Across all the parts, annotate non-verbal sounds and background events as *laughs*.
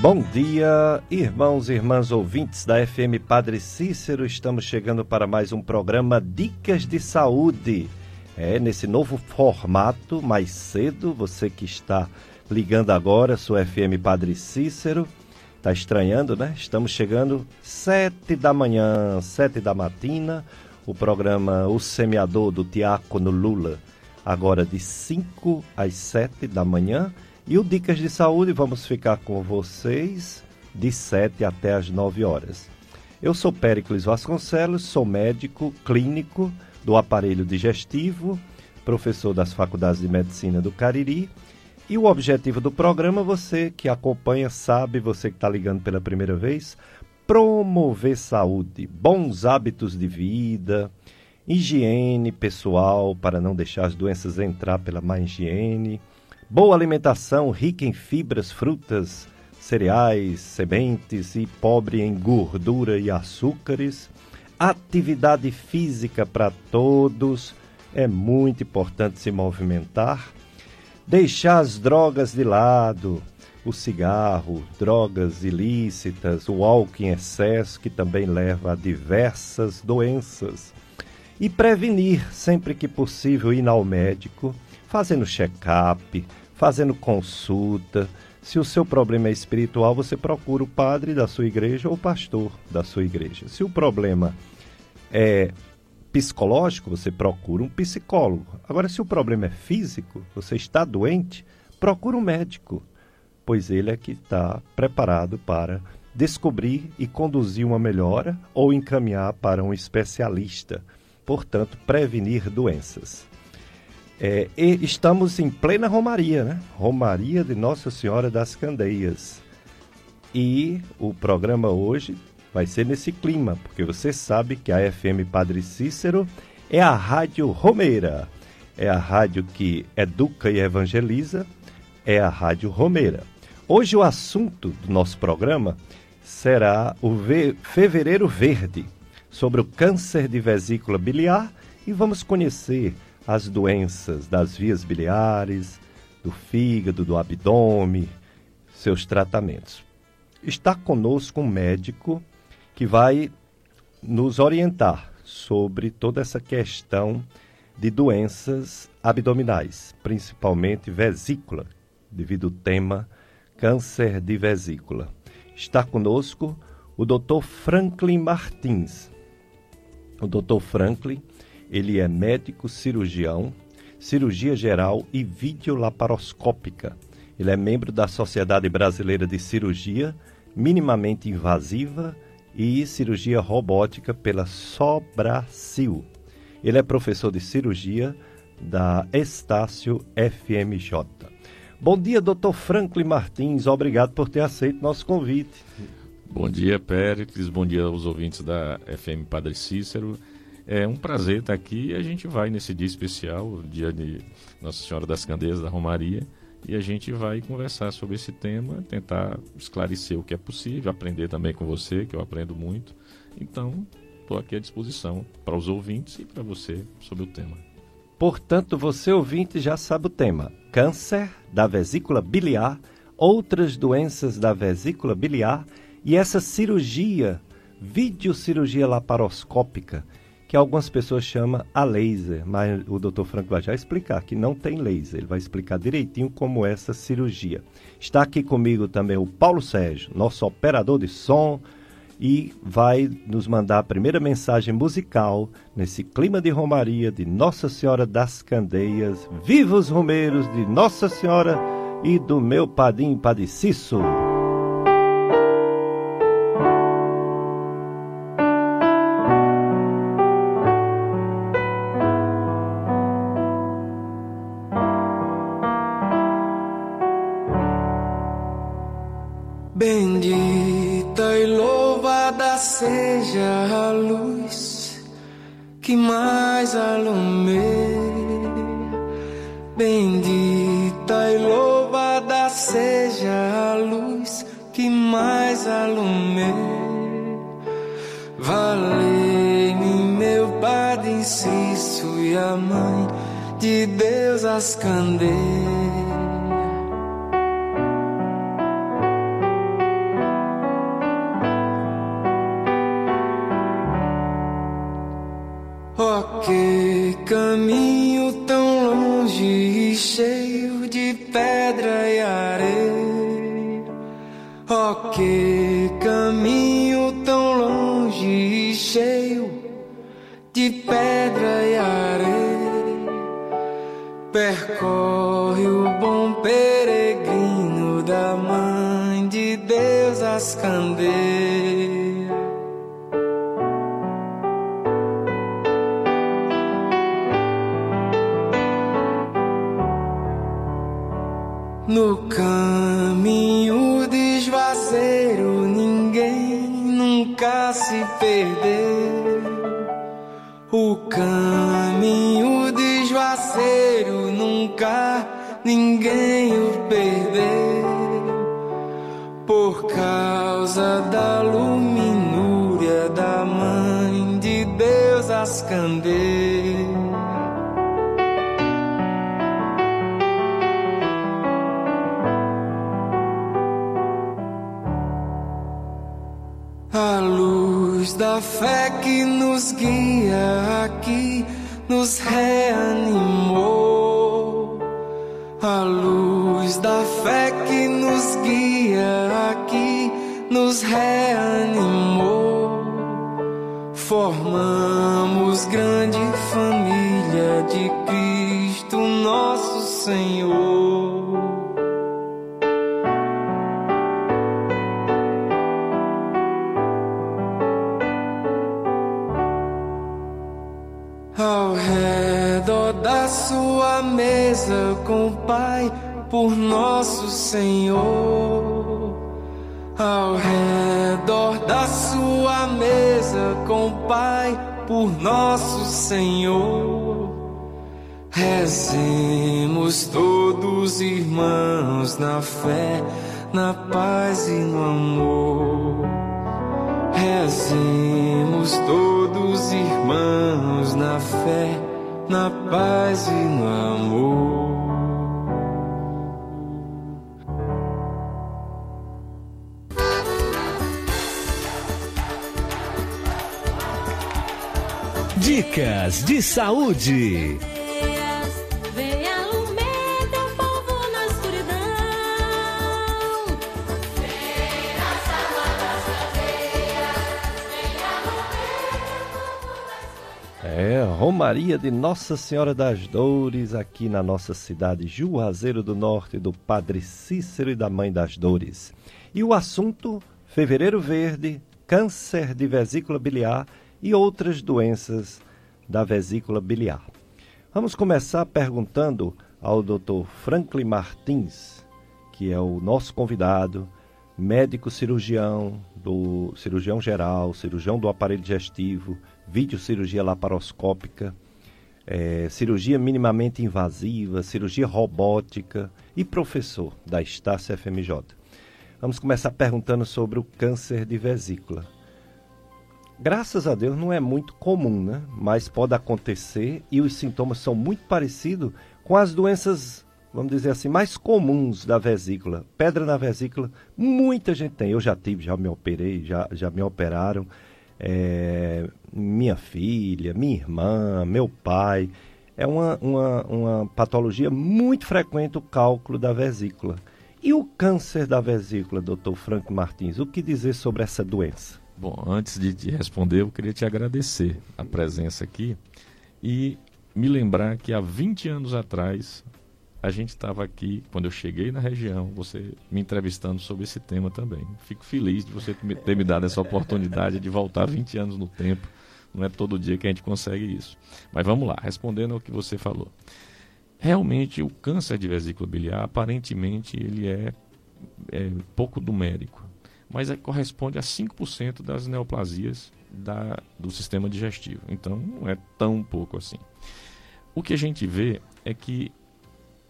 Bom dia, irmãos e irmãs ouvintes da FM Padre Cícero. Estamos chegando para mais um programa Dicas de Saúde. É, nesse novo formato, mais cedo, você que está ligando agora, sua FM Padre Cícero, está estranhando, né? Estamos chegando sete da manhã, sete da matina, o programa O Semeador do Tiacono Lula, agora de 5 às 7 da manhã e o Dicas de Saúde, vamos ficar com vocês de 7 até as 9 horas. Eu sou Péricles Vasconcelos, sou médico clínico do aparelho digestivo, professor das Faculdades de Medicina do Cariri. E o objetivo do programa, você que acompanha sabe, você que está ligando pela primeira vez, promover saúde, bons hábitos de vida, higiene pessoal para não deixar as doenças entrar pela má higiene Boa alimentação rica em fibras, frutas, cereais, sementes e pobre em gordura e açúcares. Atividade física para todos. É muito importante se movimentar. Deixar as drogas de lado, o cigarro, drogas ilícitas, o álcool em excesso, que também leva a diversas doenças. E prevenir, sempre que possível, ir ao médico, fazendo check-up, fazendo consulta. Se o seu problema é espiritual, você procura o padre da sua igreja ou o pastor da sua igreja. Se o problema é psicológico, você procura um psicólogo. Agora, se o problema é físico, você está doente, procura um médico, pois ele é que está preparado para descobrir e conduzir uma melhora ou encaminhar para um especialista. Portanto, prevenir doenças. É, estamos em plena Romaria, né? Romaria de Nossa Senhora das Candeias. E o programa hoje vai ser nesse clima, porque você sabe que a FM Padre Cícero é a rádio romeira. É a rádio que educa e evangeliza, é a rádio romeira. Hoje o assunto do nosso programa será o Fevereiro Verde, sobre o câncer de vesícula biliar e vamos conhecer as doenças das vias biliares, do fígado, do abdômen, seus tratamentos. Está conosco um médico que vai nos orientar sobre toda essa questão de doenças abdominais, principalmente vesícula, devido ao tema câncer de vesícula. Está conosco o Dr. Franklin Martins. O Dr. Franklin ele é médico cirurgião, cirurgia geral e videolaparoscópica. Ele é membro da Sociedade Brasileira de Cirurgia Minimamente Invasiva e Cirurgia Robótica pela Sobracil. Ele é professor de cirurgia da Estácio FMJ. Bom dia, doutor Franklin Martins. Obrigado por ter aceito nosso convite. Bom dia, Péricles. Bom dia aos ouvintes da FM Padre Cícero. É um prazer estar aqui e a gente vai nesse dia especial, dia de Nossa Senhora das Candeias da Romaria, e a gente vai conversar sobre esse tema, tentar esclarecer o que é possível, aprender também com você, que eu aprendo muito. Então, estou aqui à disposição para os ouvintes e para você sobre o tema. Portanto, você ouvinte já sabe o tema: câncer da vesícula biliar, outras doenças da vesícula biliar e essa cirurgia, videocirurgia laparoscópica que algumas pessoas chamam a laser, mas o Dr. Franco vai já explicar que não tem laser. Ele vai explicar direitinho como é essa cirurgia. Está aqui comigo também o Paulo Sérgio, nosso operador de som, e vai nos mandar a primeira mensagem musical nesse clima de romaria de Nossa Senhora das Candeias. Viva os romeiros de Nossa Senhora e do meu padim Padiciço! Se perdeu. O caminho desvazeiro nunca ninguém o perdeu. Por causa da luminúria da Mãe de Deus as candeias. Da fé que nos guia aqui nos reanimou. A luz da fé que nos guia aqui nos reanimou. Formamos grande família de Cristo nosso Senhor. Mesa com o Pai por nosso Senhor. Ao redor da sua mesa com o Pai por nosso Senhor. Rezemos todos irmãos na fé, na paz e no amor. Rezemos todos irmãos na fé, na paz e no amor. Dicas de saúde. É, Romaria de Nossa Senhora das Dores, aqui na nossa cidade Juazeiro do Norte, do Padre Cícero e da Mãe das Dores. E o assunto: Fevereiro Verde, câncer de vesícula biliar e outras doenças da vesícula biliar. Vamos começar perguntando ao Dr. Franklin Martins, que é o nosso convidado, médico cirurgião do cirurgião geral, cirurgião do aparelho digestivo, videocirurgia laparoscópica, eh, cirurgia minimamente invasiva, cirurgia robótica e professor da Estácia FMJ. Vamos começar perguntando sobre o câncer de vesícula. Graças a Deus não é muito comum, né? Mas pode acontecer e os sintomas são muito parecidos com as doenças, vamos dizer assim, mais comuns da vesícula. Pedra na vesícula, muita gente tem. Eu já tive, já me operei, já, já me operaram. É, minha filha, minha irmã, meu pai. É uma, uma, uma patologia muito frequente o cálculo da vesícula. E o câncer da vesícula, doutor Franco Martins, o que dizer sobre essa doença? Bom, antes de te responder, eu queria te agradecer a presença aqui e me lembrar que há 20 anos atrás a gente estava aqui, quando eu cheguei na região, você me entrevistando sobre esse tema também. Fico feliz de você ter me dado essa oportunidade de voltar 20 anos no tempo. Não é todo dia que a gente consegue isso. Mas vamos lá, respondendo ao que você falou. Realmente, o câncer de vesícula biliar, aparentemente, ele é, é pouco numérico mas é, corresponde a 5% das neoplasias da, do sistema digestivo. Então, não é tão pouco assim. O que a gente vê é que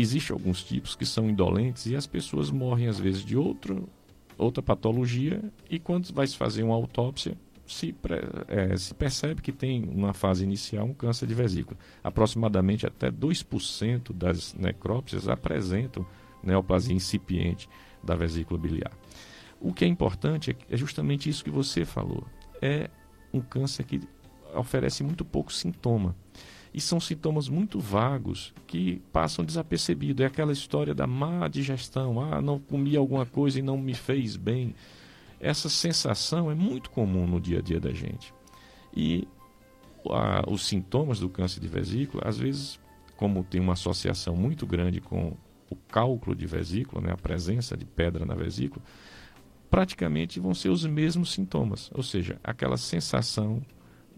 existem alguns tipos que são indolentes e as pessoas morrem, às vezes, de outro, outra patologia e quando vai se fazer uma autópsia, se, é, se percebe que tem, na fase inicial, um câncer de vesícula. Aproximadamente até 2% das necrópsias apresentam neoplasia incipiente da vesícula biliar. O que é importante é justamente isso que você falou. É um câncer que oferece muito pouco sintoma. E são sintomas muito vagos que passam desapercebidos. É aquela história da má digestão. Ah, não comi alguma coisa e não me fez bem. Essa sensação é muito comum no dia a dia da gente. E a, os sintomas do câncer de vesícula, às vezes, como tem uma associação muito grande com o cálculo de vesícula, né, a presença de pedra na vesícula, praticamente vão ser os mesmos sintomas, ou seja, aquela sensação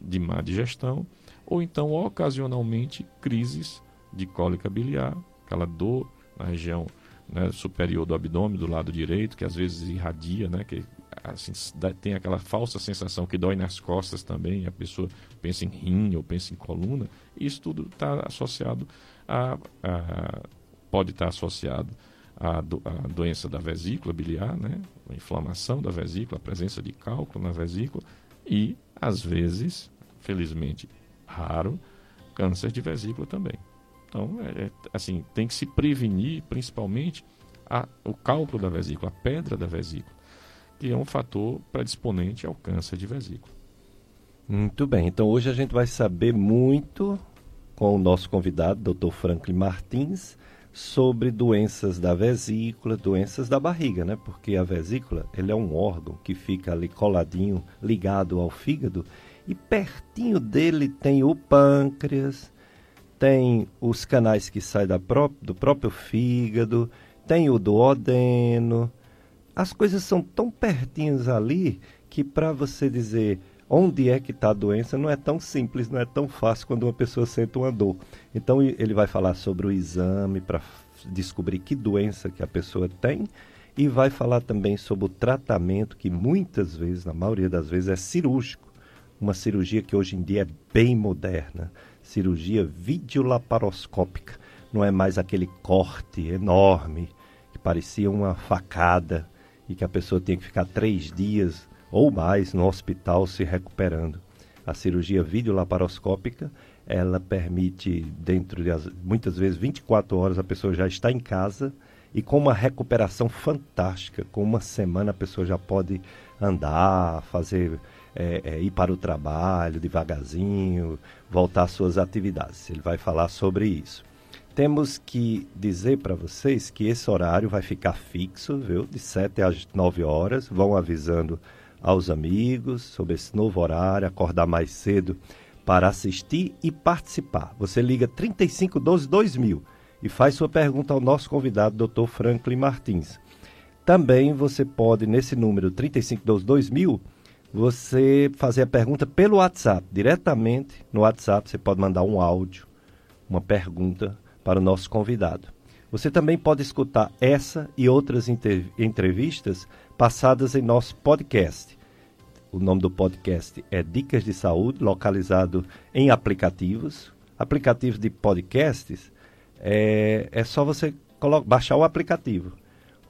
de má digestão, ou então ocasionalmente crises de cólica biliar, aquela dor na região né, superior do abdômen, do lado direito, que às vezes irradia, né, que assim, tem aquela falsa sensação que dói nas costas também, a pessoa pensa em rim ou pensa em coluna, isso tudo está associado a, a, pode estar associado à, do, à doença da vesícula biliar, né, a inflamação da vesícula, a presença de cálculo na vesícula e, às vezes, felizmente raro, câncer de vesícula também. Então, é, é, assim, tem que se prevenir, principalmente, a, o cálculo da vesícula, a pedra da vesícula que é um fator predisponente ao câncer de vesícula. Muito bem, então hoje a gente vai saber muito com o nosso convidado, Dr. Franklin Martins, sobre doenças da vesícula, doenças da barriga, né? Porque a vesícula, ele é um órgão que fica ali coladinho, ligado ao fígado, e pertinho dele tem o pâncreas, tem os canais que saem pró do próprio fígado, tem o duodeno, as coisas são tão pertinhas ali que para você dizer onde é que está a doença não é tão simples, não é tão fácil quando uma pessoa sente uma dor. Então ele vai falar sobre o exame para descobrir que doença que a pessoa tem e vai falar também sobre o tratamento que muitas vezes, na maioria das vezes, é cirúrgico. Uma cirurgia que hoje em dia é bem moderna, cirurgia videolaparoscópica. Não é mais aquele corte enorme que parecia uma facada e que a pessoa tinha que ficar três dias ou mais no hospital se recuperando. A cirurgia videolaparoscópica, ela permite, dentro de as, muitas vezes 24 horas, a pessoa já está em casa e com uma recuperação fantástica. Com uma semana a pessoa já pode andar, fazer, é, é, ir para o trabalho devagarzinho, voltar às suas atividades. Ele vai falar sobre isso. Temos que dizer para vocês que esse horário vai ficar fixo, viu? De 7 às 9 horas. Vão avisando aos amigos sobre esse novo horário, acordar mais cedo para assistir e participar. Você liga 3512 2000 e faz sua pergunta ao nosso convidado, Dr. Franklin Martins. Também você pode, nesse número 3512 2000, você fazer a pergunta pelo WhatsApp, diretamente no WhatsApp. Você pode mandar um áudio, uma pergunta para o nosso convidado. Você também pode escutar essa e outras entrevistas passadas em nosso podcast. O nome do podcast é Dicas de Saúde, localizado em aplicativos. Aplicativos de podcasts, é, é só você baixar o aplicativo.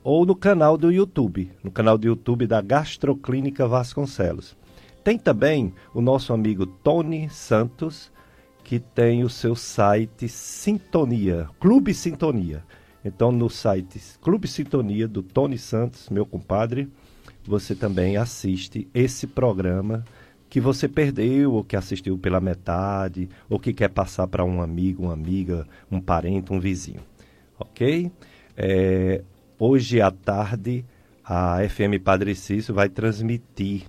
Ou no canal do YouTube, no canal do YouTube da Gastroclínica Vasconcelos. Tem também o nosso amigo Tony Santos, que tem o seu site Sintonia, Clube Sintonia. Então, no site Clube Sintonia do Tony Santos, meu compadre, você também assiste esse programa que você perdeu ou que assistiu pela metade ou que quer passar para um amigo, uma amiga, um parente, um vizinho. Ok? É, hoje à tarde, a FM Padre Cício vai transmitir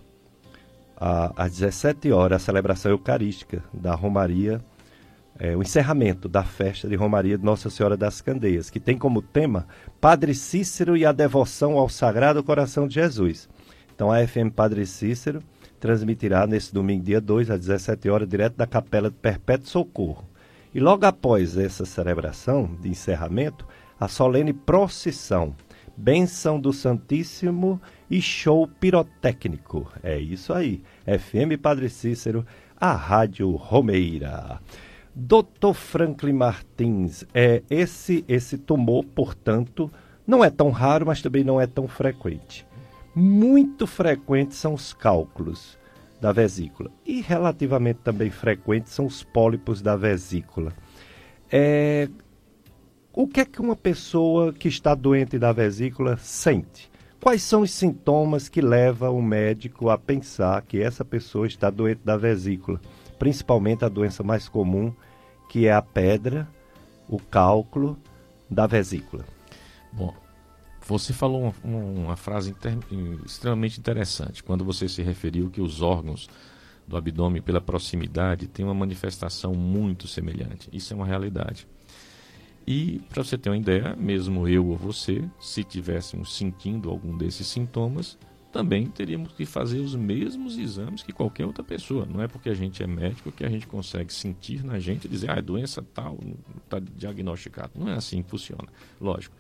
às 17 horas a celebração eucarística da Romaria, é, o encerramento da festa de Romaria de Nossa Senhora das Candeias, que tem como tema Padre Cícero e a devoção ao Sagrado Coração de Jesus. Então a FM Padre Cícero transmitirá nesse domingo, dia 2, às 17 horas, direto da Capela de Perpétuo Socorro. E logo após essa celebração de encerramento, a solene procissão Bênção do Santíssimo e show pirotécnico. É isso aí. FM Padre Cícero, a Rádio Romeira. Dr. Franklin Martins, é, esse, esse tumor, portanto, não é tão raro, mas também não é tão frequente. Muito frequentes são os cálculos da vesícula e relativamente também frequentes são os pólipos da vesícula. É, o que é que uma pessoa que está doente da vesícula sente? Quais são os sintomas que levam o médico a pensar que essa pessoa está doente da vesícula? Principalmente a doença mais comum, que é a pedra, o cálculo da vesícula. Bom, você falou uma, uma frase inter- extremamente interessante quando você se referiu que os órgãos do abdômen, pela proximidade, têm uma manifestação muito semelhante. Isso é uma realidade. E, para você ter uma ideia, mesmo eu ou você, se tivéssemos sentindo algum desses sintomas, também teríamos que fazer os mesmos exames que qualquer outra pessoa. Não é porque a gente é médico que a gente consegue sentir na gente e dizer, ah, é doença tal, está diagnosticado. Não é assim que funciona. Lógico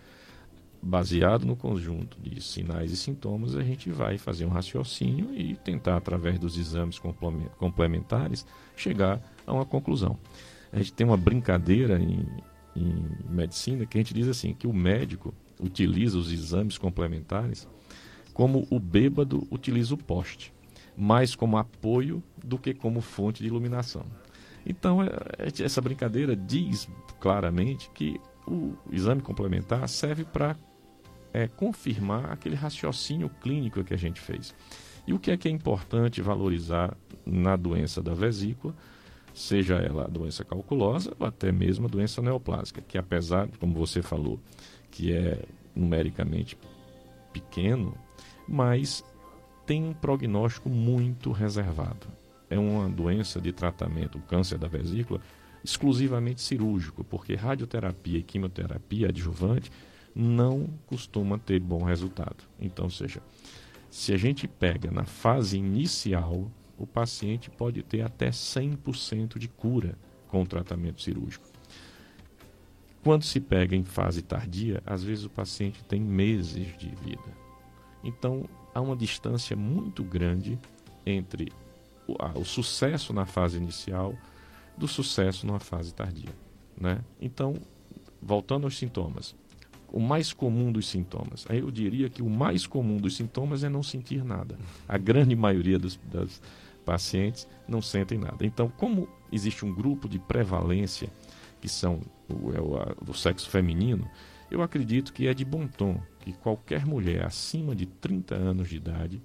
baseado no conjunto de sinais e sintomas, a gente vai fazer um raciocínio e tentar, através dos exames complemen- complementares, chegar a uma conclusão. A gente tem uma brincadeira em, em medicina que a gente diz assim, que o médico utiliza os exames complementares como o bêbado utiliza o poste, mais como apoio do que como fonte de iluminação. Então, é- é- essa brincadeira diz claramente que o exame complementar serve para é, confirmar aquele raciocínio clínico que a gente fez. E o que é que é importante valorizar na doença da vesícula, seja ela doença calculosa ou até mesmo a doença neoplásica, que apesar, como você falou, que é numericamente pequeno, mas tem um prognóstico muito reservado. É uma doença de tratamento, o câncer da vesícula, exclusivamente cirúrgico, porque radioterapia e quimioterapia adjuvante não costuma ter bom resultado. Então, ou seja, se a gente pega na fase inicial, o paciente pode ter até 100% de cura com o tratamento cirúrgico. Quando se pega em fase tardia, às vezes o paciente tem meses de vida. Então, há uma distância muito grande entre o, o sucesso na fase inicial do sucesso numa fase tardia. Né? Então, voltando aos sintomas, o mais comum dos sintomas, aí eu diria que o mais comum dos sintomas é não sentir nada. A grande maioria dos das pacientes não sentem nada. Então, como existe um grupo de prevalência que são o, é o, a- do sexo feminino, eu acredito que é de bom tom que qualquer mulher acima de 30 anos de idade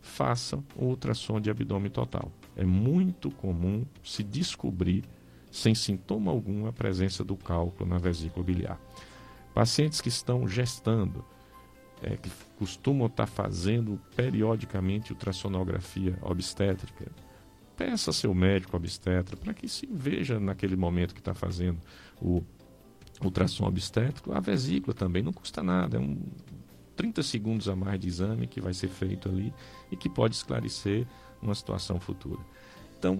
faça um ultrassom de abdômen total. É muito comum se descobrir, sem sintoma algum, a presença do cálculo na vesícula biliar. Pacientes que estão gestando, é, que costumam estar fazendo periodicamente ultrassonografia obstétrica, peça seu médico obstetra para que se veja naquele momento que está fazendo o ultrassom obstétrico. A vesícula também não custa nada, é um 30 segundos a mais de exame que vai ser feito ali e que pode esclarecer uma situação futura. Então,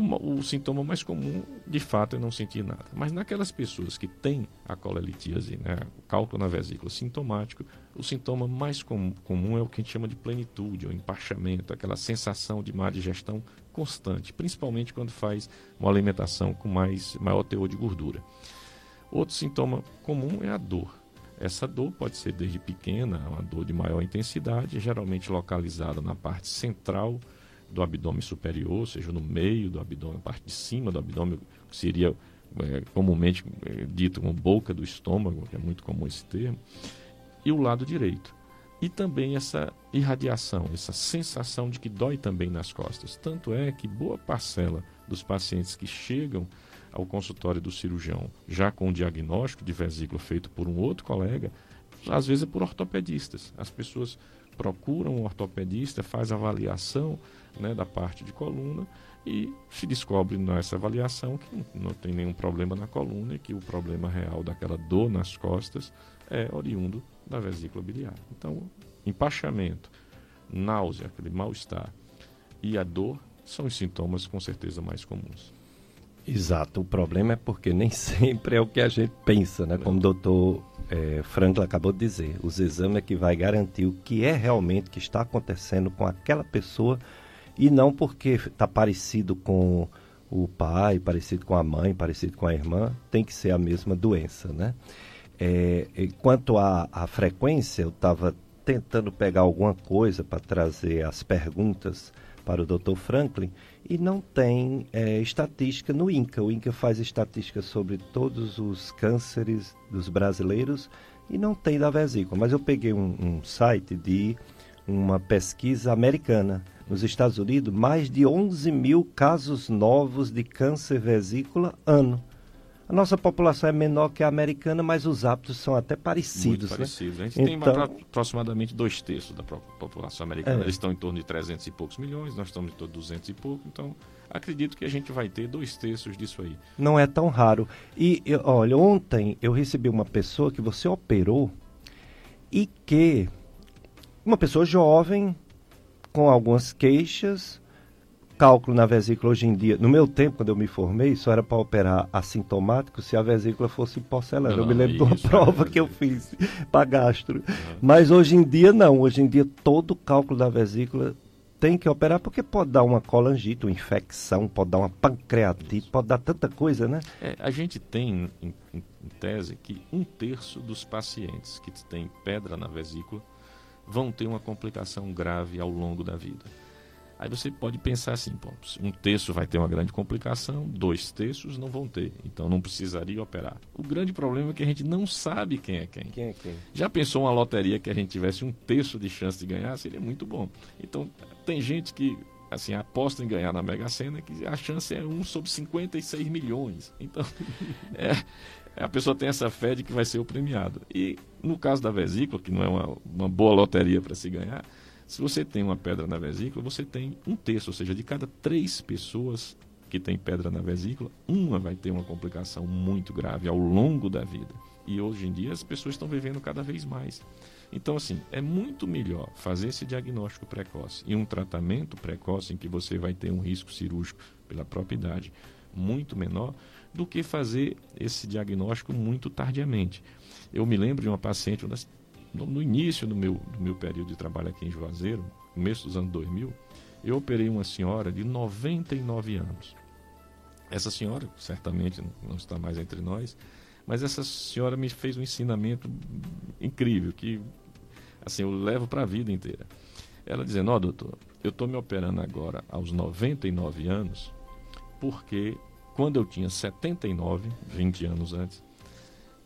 uma- o sintoma mais comum, de fato, é não sentir nada. Mas naquelas pessoas que têm a colelitíase, né, o cálculo na vesícula sintomático, o sintoma mais com- comum é o que a gente chama de plenitude, ou empachamento, aquela sensação de má digestão constante, principalmente quando faz uma alimentação com mais, maior teor de gordura. Outro sintoma comum é a dor. Essa dor pode ser desde pequena, uma dor de maior intensidade, geralmente localizada na parte central do abdômen superior, ou seja, no meio do abdômen, na parte de cima do abdômen, que seria eh, comumente eh, dito como boca do estômago, que é muito comum esse termo, e o lado direito. E também essa irradiação, essa sensação de que dói também nas costas. Tanto é que boa parcela dos pacientes que chegam ao consultório do cirurgião já com o diagnóstico de vesícula feito por um outro colega, às vezes é por ortopedistas. As pessoas procuram um ortopedista, faz a avaliação né, da parte de coluna e se descobre nessa avaliação que não- tem nenhum problema na coluna e que o problema real daquela dor nas costas é oriundo da vesícula biliar. Então, empachamento, náusea, aquele mal-estar e a dor são os sintomas com certeza mais comuns. Exato, o problema é porque nem *laughs* sempre é o que a gente pensa, né? Como o doutor eh, Franklin acabou de dizer, os exames é que vai garantir o que é realmente que está acontecendo com aquela pessoa e não porque está parecido com o pai, parecido com a mãe, parecido com a irmã, tem que ser a mesma doença, né? E quanto à, frequência, eu estava tentando pegar alguma coisa para trazer as perguntas para o Dr. Franklin e não tem eh, estatística no INCA. O INCA faz estatística sobre todos os cânceres dos brasileiros e não tem da vesícula. Mas eu peguei um, um site de uma pesquisa americana. Nos Estados Unidos, mais de 11 mil casos novos de câncer vesícula ano. A nossa população é menor que a americana, mas os hábitos são até parecidos, Muito né? parecidos. A gente tem Então- uma- aproximadamente dois terços da população americana. É. Eles estão em torno de 300 e poucos milhões, nós estamos em torno de 200 e pouco. Então, acredito que a gente vai ter dois terços disso aí. Não é tão raro. E, olha, ontem eu recebi uma pessoa que você operou e que. Uma pessoa jovem, com algumas queixas, cálculo na vesícula hoje em dia. No meu tempo, quando eu me formei, isso era para operar assintomático se a vesícula fosse porcelana. eu me Não, lembro de uma prova é. que eu fiz para gastro. Mas hoje em dia, não. Hoje em dia, todo cálculo da vesícula tem que operar porque pode dar uma colangite, uma infecção, pode dar uma pancreatite, pode dar tanta coisa, né? É, a gente tem, em, em- em tese, que um terço dos pacientes que têm pedra na vesícula vão ter uma complicação grave ao longo da vida. Aí você pode pensar assim, pô, um terço vai ter uma grande complicação, dois terços não vão ter, então não precisaria operar. O grande problema é que a gente não sabe quem é quem. Quem é quem? Já pensou uma loteria que a gente tivesse um terço de chance de ganhar? Seria muito bom. Então, tem gente que assim aposta em ganhar na Mega Sena que a chance é 1 sobre 56 milhões. Então, *laughs* é, a pessoa tem essa fé de que vai ser o premiado. E no caso da vesícula, que não é uma, uma boa loteria para se ganhar, se você tem uma pedra na vesícula, você tem um terço, ou seja, de cada três pessoas que tem pedra na vesícula, uma vai ter uma complicação muito grave ao longo da vida. E hoje em dia as pessoas estão vivendo cada vez mais. Então, assim, é muito melhor fazer esse diagnóstico precoce e um tratamento precoce em que você vai ter um risco cirúrgico pela própria idade muito menor do que fazer esse diagnóstico muito tardiamente. Eu me lembro de uma paciente, no, início do meu, do meu período de trabalho aqui em Juazeiro, começo dos anos 2000, eu operei uma senhora de 99 anos. Essa senhora, certamente não- está mais entre nós, mas essa senhora me fez um ensinamento incrível que assim eu levo para a vida inteira. Ela dizendo: "Ó, doutor, eu estou me operando agora aos 99 anos, porque quando eu tinha 79, 20 anos antes,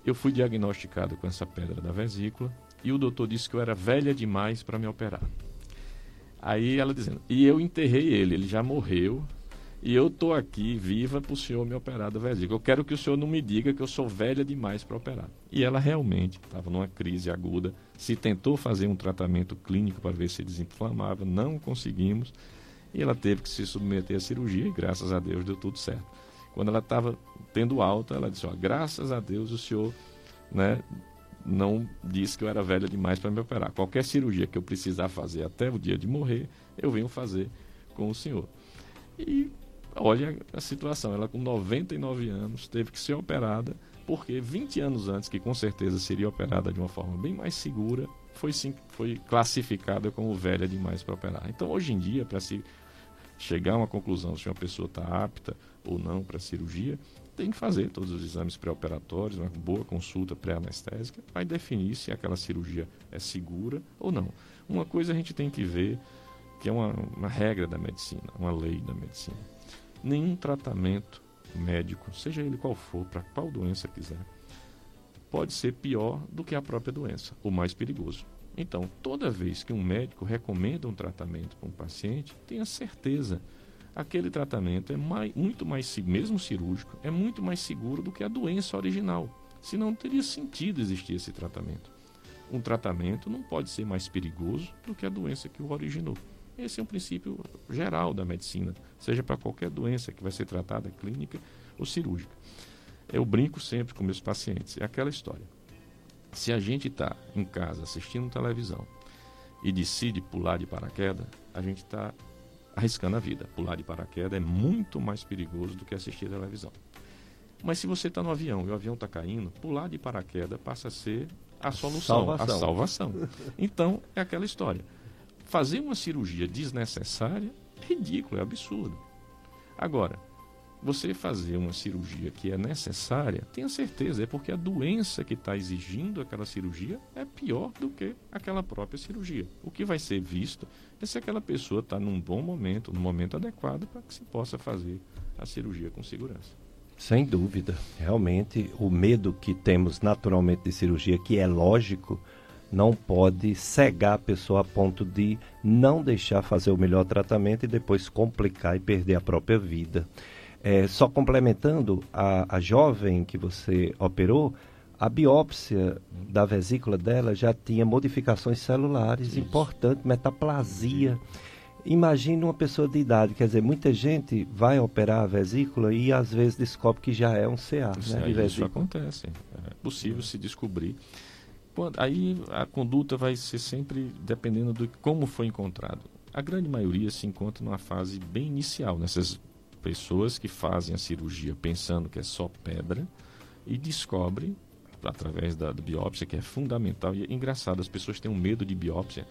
eu fui diagnosticado com essa pedra da vesícula e o doutor disse que eu era velha demais para me operar. Aí ela dizendo, e eu enterrei ele, ele já morreu, e eu tô aqui viva para o senhor me operar da vesícula. Eu quero que o senhor não me diga que eu sou velha demais para operar. E ela realmente estava numa crise aguda, se tentou fazer um tratamento clínico para ver se desinflamava, não conseguimos, e ela teve que se submeter à cirurgia, e graças a Deus deu tudo certo. Quando ela estava tendo alta, ela disse, ó, graças a Deus o senhor né, não disse que eu era velha demais para me operar. Qualquer cirurgia que eu precisar fazer até o dia de morrer, eu venho fazer com o senhor. E olha a situação, ela com 99 anos teve que ser operada, porque 20 anos antes, que com certeza seria operada de uma forma bem mais segura, foi, sim, foi classificada como velha demais para operar. Então, hoje em dia, para se chegar a uma conclusão se uma pessoa está apta ou não para cirurgia, tem que fazer todos os exames pré-operatórios, uma boa consulta pré-anestésica, vai definir se aquela cirurgia é segura ou não. Uma coisa a gente tem que ver, que é uma, uma regra da medicina, uma lei da medicina. Nenhum tratamento médico, seja ele qual for, para qual doença quiser, pode ser pior do que a própria doença, ou mais perigoso. Então, toda vez que um médico recomenda um tratamento para um paciente, tenha certeza aquele tratamento é mai, muito mais mesmo cirúrgico, é muito mais seguro do que a doença original. Senão não teria sentido existir esse tratamento. Um tratamento não pode ser mais perigoso do que a doença que o originou. Esse é um princípio geral da medicina, seja para qualquer doença que vai ser tratada clínica ou cirúrgica. Eu brinco sempre com meus pacientes, é aquela história. Se a gente está em casa assistindo televisão e decide pular de paraquedas, a gente está arriscando a vida. Pular de paraquedas é muito mais perigoso do que assistir televisão. Mas se você está no avião e o avião está caindo, pular de paraquedas passa a ser a solução, Salvação. a salvação. Então, é aquela história. Fazer uma cirurgia desnecessária é ridículo, é absurdo. Agora, você fazer uma cirurgia que é necessária, tenha certeza, é porque a doença que está exigindo aquela cirurgia é pior do que aquela própria cirurgia. O que vai ser visto é se aquela pessoa está num bom momento, num momento adequado para que se possa fazer a cirurgia com segurança. Sem dúvida. Realmente, o medo que temos naturalmente de cirurgia, que é lógico, não pode cegar a pessoa a ponto de não deixar fazer o melhor tratamento e depois complicar e perder a própria vida. É, só complementando, a, a jovem que você operou, a biópsia da vesícula dela já tinha modificações celulares Isso. importantes, metaplasia. Imagina uma pessoa de idade, quer dizer, muita gente vai operar a vesícula e às vezes descobre que já é um CA, Isso, né, isso acontece. É possível se descobrir. Quando- aí a conduta vai ser sempre dependendo de como foi encontrado. A grande maioria se encontra numa fase bem inicial, nessas pessoas que fazem a cirurgia pensando que é só pedra e descobrem através da, da biópsia, que é fundamental. E é engraçado, as pessoas têm um medo de biópsia,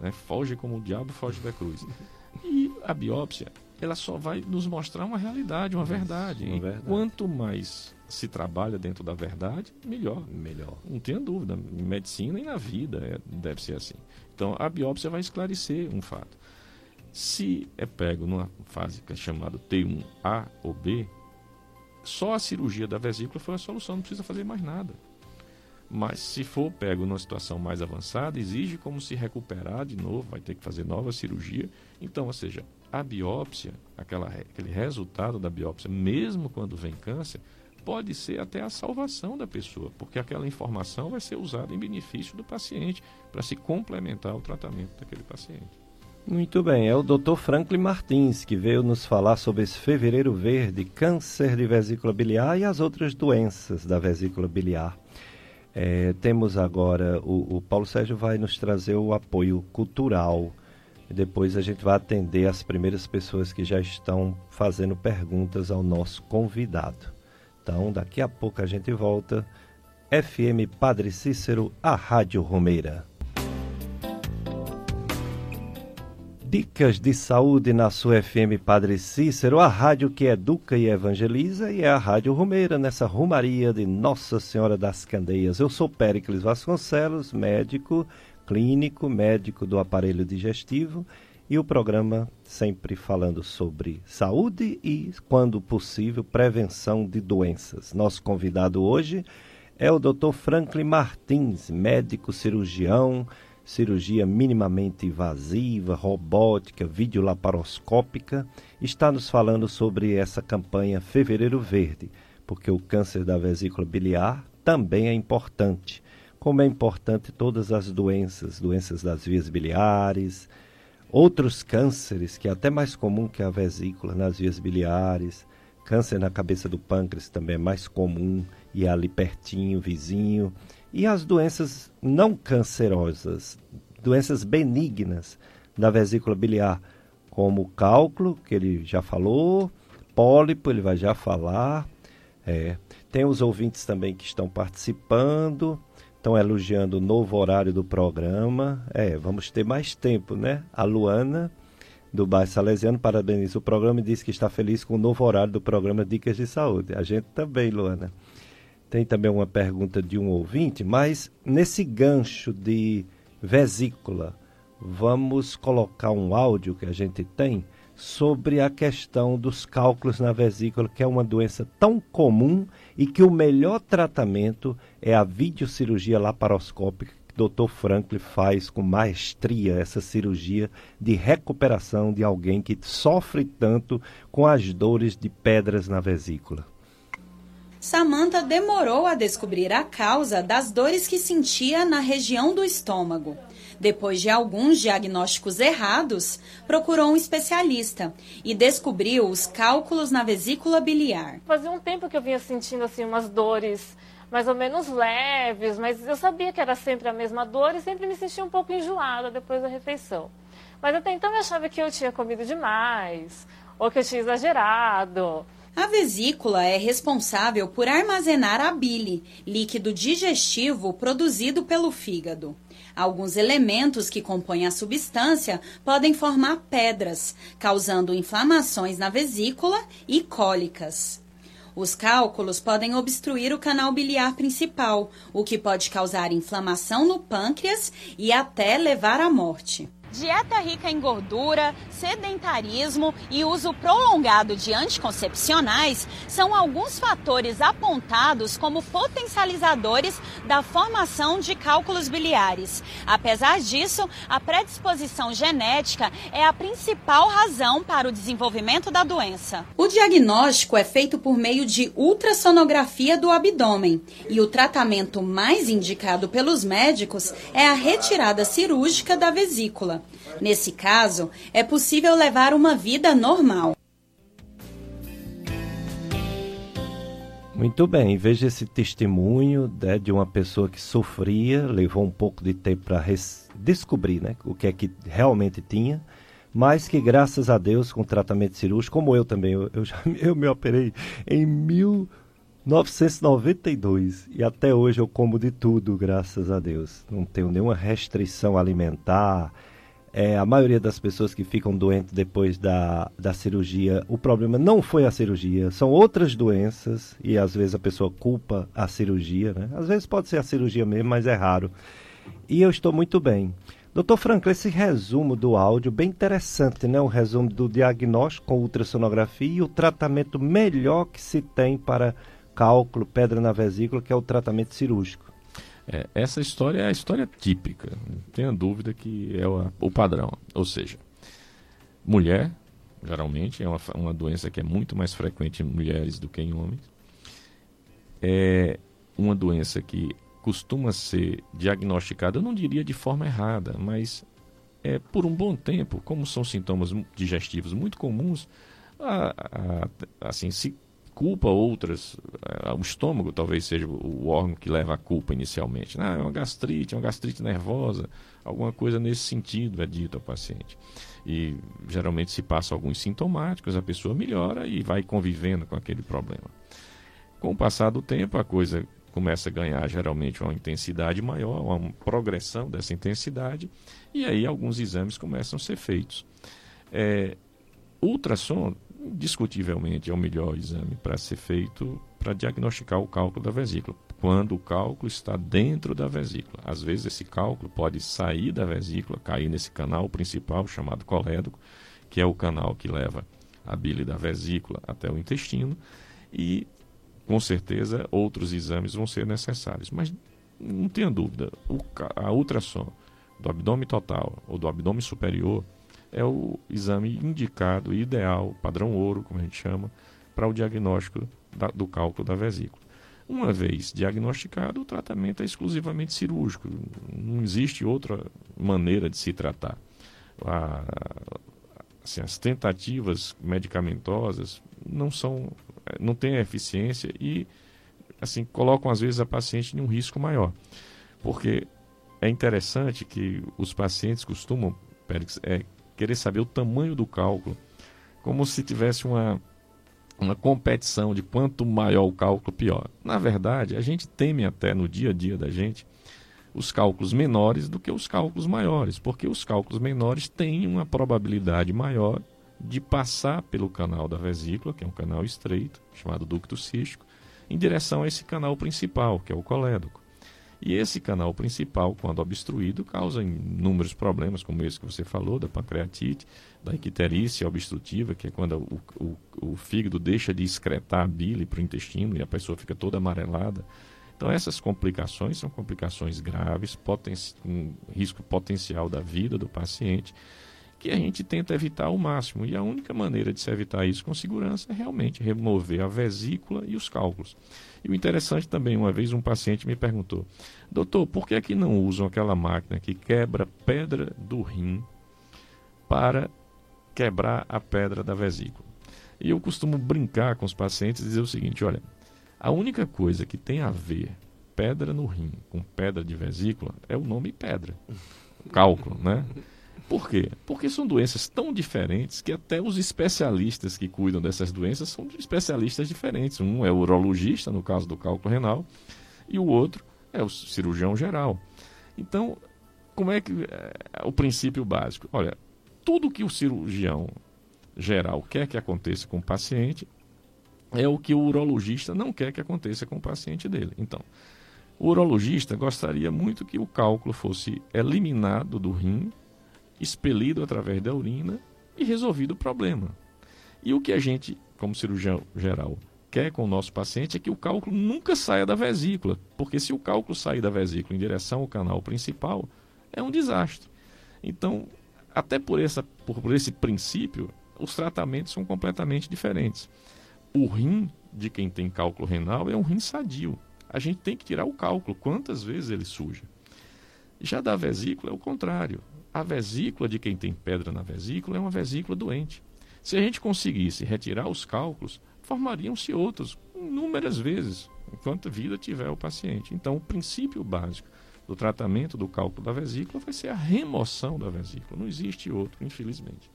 né? foge como o diabo foge da cruz. *laughs* E a biópsia, ela só vai nos mostrar uma realidade, uma verdade. uma verdade. quanto mais se trabalha dentro da verdade, melhor. Melhor. Não tenha dúvida, em medicina e na vida é- deve ser assim. Então a biópsia vai esclarecer um fato. Se é pego numa fase que é chamada T1A ou B, só a cirurgia da vesícula foi a solução, não precisa fazer mais nada. Mas se for pego numa situação mais avançada, exige como se recuperar de novo, vai ter que fazer nova cirurgia. Então, ou seja, a biópsia, aquela, aquele resultado da biópsia, mesmo quando vem câncer, pode ser até a salvação da pessoa, porque aquela informação vai ser usada em benefício do paciente para se complementar o tratamento daquele paciente. Muito bem, é o Dr. Franklin Martins que veio nos falar sobre esse fevereiro verde, câncer de vesícula biliar e as outras doenças da vesícula biliar. É, temos agora, o, o Paulo Sérgio vai nos trazer o apoio cultural. Depois a gente vai atender as primeiras pessoas que já estão fazendo perguntas ao nosso convidado. Então, daqui a pouco a gente volta. FM Padre Cícero, a Rádio Romeira. Dicas de saúde na sua FM Padre Cícero, a rádio que educa e evangeliza, e é a Rádio Romeira, nessa rumaria de Nossa Senhora das Candeias. Eu sou Péricles Vasconcelos, médico clínico, médico do aparelho digestivo, e o programa sempre falando sobre saúde e, quando possível, prevenção de doenças. Nosso convidado hoje é o Dr. Franklin Martins, médico cirurgião, cirurgia minimamente invasiva, robótica, videolaparoscópica, está nos falando sobre essa campanha Fevereiro Verde, porque o câncer da vesícula biliar também é importante. Como é importante todas as doenças, doenças das vias biliares, outros cânceres, que é até mais comum que a vesícula nas vias biliares, câncer na cabeça do pâncreas também é mais comum e é ali pertinho, vizinho, e as doenças não cancerosas, doenças benignas da vesícula biliar, como cálculo, que ele já falou, pólipo, ele vai já falar. É. Tem os ouvintes também que estão participando, estão elogiando o novo horário do programa. É, vamos ter mais tempo, né? A Luana, do bairro Salesiano, parabeniza o programa e diz que está feliz com o novo horário do programa Dicas de Saúde. A gente também, Luana. Tem também uma pergunta de um ouvinte, mas nesse gancho de vesícula, vamos colocar um áudio que a gente tem sobre a questão dos cálculos na vesícula, que é uma doença tão comum e que o melhor tratamento é a videocirurgia laparoscópica que o Dr. Franklin faz com maestria essa cirurgia de recuperação de alguém que sofre tanto com as dores de pedras na vesícula. Samantha demorou a descobrir a causa das dores que sentia na região do estômago. Depois de alguns diagnósticos errados, procurou um especialista e descobriu os cálculos na vesícula biliar. Fazia um tempo que eu vinha sentindo assim umas dores mais ou menos leves, mas eu sabia que era sempre a mesma dor e sempre me sentia um pouco enjoada depois da refeição. Mas até então eu achava que eu tinha comido demais ou que eu tinha exagerado. A vesícula é responsável por armazenar a bile, líquido digestivo produzido pelo fígado. Alguns elementos que compõem a substância podem formar pedras, causando inflamações na vesícula e cólicas. Os cálculos podem obstruir o canal biliar principal, o que pode causar inflamação no pâncreas e até levar à morte. Dieta rica em gordura, sedentarismo e uso prolongado de anticoncepcionais são alguns fatores apontados como potencializadores da formação de cálculos biliares. Apesar disso, a predisposição genética é a principal razão para o desenvolvimento da doença. O diagnóstico é feito por meio de ultrassonografia do abdômen e o tratamento mais indicado pelos médicos é a retirada cirúrgica da vesícula. Nesse caso, é possível levar uma vida normal. Muito bem, veja esse testemunho né, de uma pessoa que sofria, levou um pouco de tempo para descobrir né, o que é que realmente tinha, mas que graças a Deus, com tratamento cirúrgico, como eu também, eu, eu, já, *laughs* eu me operei em 1992 e até hoje eu como de tudo, graças a Deus. Não tenho nenhuma restrição alimentar, é, a maioria das pessoas que ficam doentes depois da, da cirurgia, o problema não foi a cirurgia, são outras doenças e às vezes a pessoa culpa a cirurgia, né? Às vezes pode ser a cirurgia mesmo, mas é raro. E eu estou muito bem. Doutor Franco, esse resumo do áudio, bem interessante, né? Um resumo do diagnóstico com ultrassonografia e o tratamento melhor que se tem para cálculo, pedra na vesícula, que é o tratamento cirúrgico. É, essa história é a história típica, não tenha dúvida que é o, o padrão. Ou seja, mulher, geralmente, é uma, uma doença que é muito mais frequente em mulheres do que em homens. É uma doença que costuma ser diagnosticada, eu não diria de forma errada, mas é, por um bom tempo, como são sintomas digestivos muito comuns, a, a, assim, se culpa outras. Eh, o estômago talvez seja o órgão que leva a culpa inicialmente. Ah, é uma gastrite, é uma gastrite nervosa, alguma coisa nesse sentido é dito ao paciente. E geralmente se passa alguns sintomáticos, a pessoa melhora e vai convivendo com aquele problema. Com o passar do tempo, a coisa começa a ganhar geralmente uma intensidade maior, uma progressão dessa intensidade, e aí alguns exames começam a ser feitos. É, ultrassom indiscutivelmente é o melhor exame para ser feito para diagnosticar o cálculo da vesícula, quando o cálculo está dentro da vesícula. Às vezes esse cálculo pode sair da vesícula, cair nesse canal principal chamado colédoco, que é o canal que leva a bile da vesícula até o intestino, e com certeza outros exames vão ser necessários. Mas não tenha dúvida, a ultrassom do abdômen total ou do abdômen superior é o exame indicado, ideal, padrão ouro, como a gente chama, para o diagnóstico da, do cálculo da vesícula. Uma vez diagnosticado, o tratamento é exclusivamente cirúrgico. Não existe outra maneira de se tratar. A, assim, as tentativas medicamentosas não são, não têm eficiência e assim colocam às vezes a paciente em um risco maior, porque é interessante que os pacientes costumam é, querer saber o tamanho do cálculo, como se tivesse uma, uma competição de quanto maior o cálculo, pior. Na verdade, a gente teme até no dia a dia da gente os cálculos menores do que os cálculos maiores, porque os cálculos menores têm uma probabilidade maior de passar pelo canal da vesícula, que é um canal estreito, chamado ducto cístico, em direção a esse canal principal, que é o colédoco. E esse canal principal, quando obstruído, causa inúmeros problemas, como esse que você falou, da pancreatite, da icterícia obstrutiva, que é quando o, o, o fígado deixa de excretar a bile para o intestino e a pessoa fica toda amarelada. Então, essas complicações são complicações graves, poten um risco potencial da vida do paciente, que a gente tenta evitar ao máximo. E a única maneira de se evitar isso com segurança é realmente remover a vesícula e os cálculos. E o interessante também, uma vez um paciente me perguntou, doutor, por que é que não usam aquela máquina que quebra pedra do rim para quebrar a pedra da vesícula? E eu costumo brincar com os pacientes e dizer o seguinte, olha, a única coisa que tem a ver pedra no rim com pedra de vesícula é o nome pedra, cálculo, né? Por quê? Porque são doenças tão diferentes que até os especialistas que cuidam dessas doenças são especialistas diferentes. Um é o urologista, no caso do cálculo renal, e o outro é o cirurgião geral. Então, como é que é, o princípio básico? Olha, tudo que o cirurgião geral quer que aconteça com o paciente é o que o urologista não quer que aconteça com o paciente dele. Então, o urologista gostaria muito que o cálculo fosse eliminado do rim expelido através da urina e resolvido o problema. E o que a gente, como cirurgião geral, quer com o nosso paciente é que o cálculo nunca saia da vesícula, porque se o cálculo sair da vesícula em direção ao canal principal, é um desastre. Então, até por, essa, por, por esse princípio, os tratamentos são completamente diferentes. O rim de quem tem cálculo renal é um rim sadio. A gente tem que tirar o cálculo, quantas vezes ele suja. Já da vesícula é o contrário. A vesícula de quem tem pedra na vesícula é uma vesícula doente. Se a gente conseguisse retirar os cálculos, formariam-se outros, inúmeras vezes, enquanto vida tiver o paciente. Então, o princípio básico do tratamento do cálculo da vesícula vai ser a remoção da vesícula. Não existe outro, infelizmente.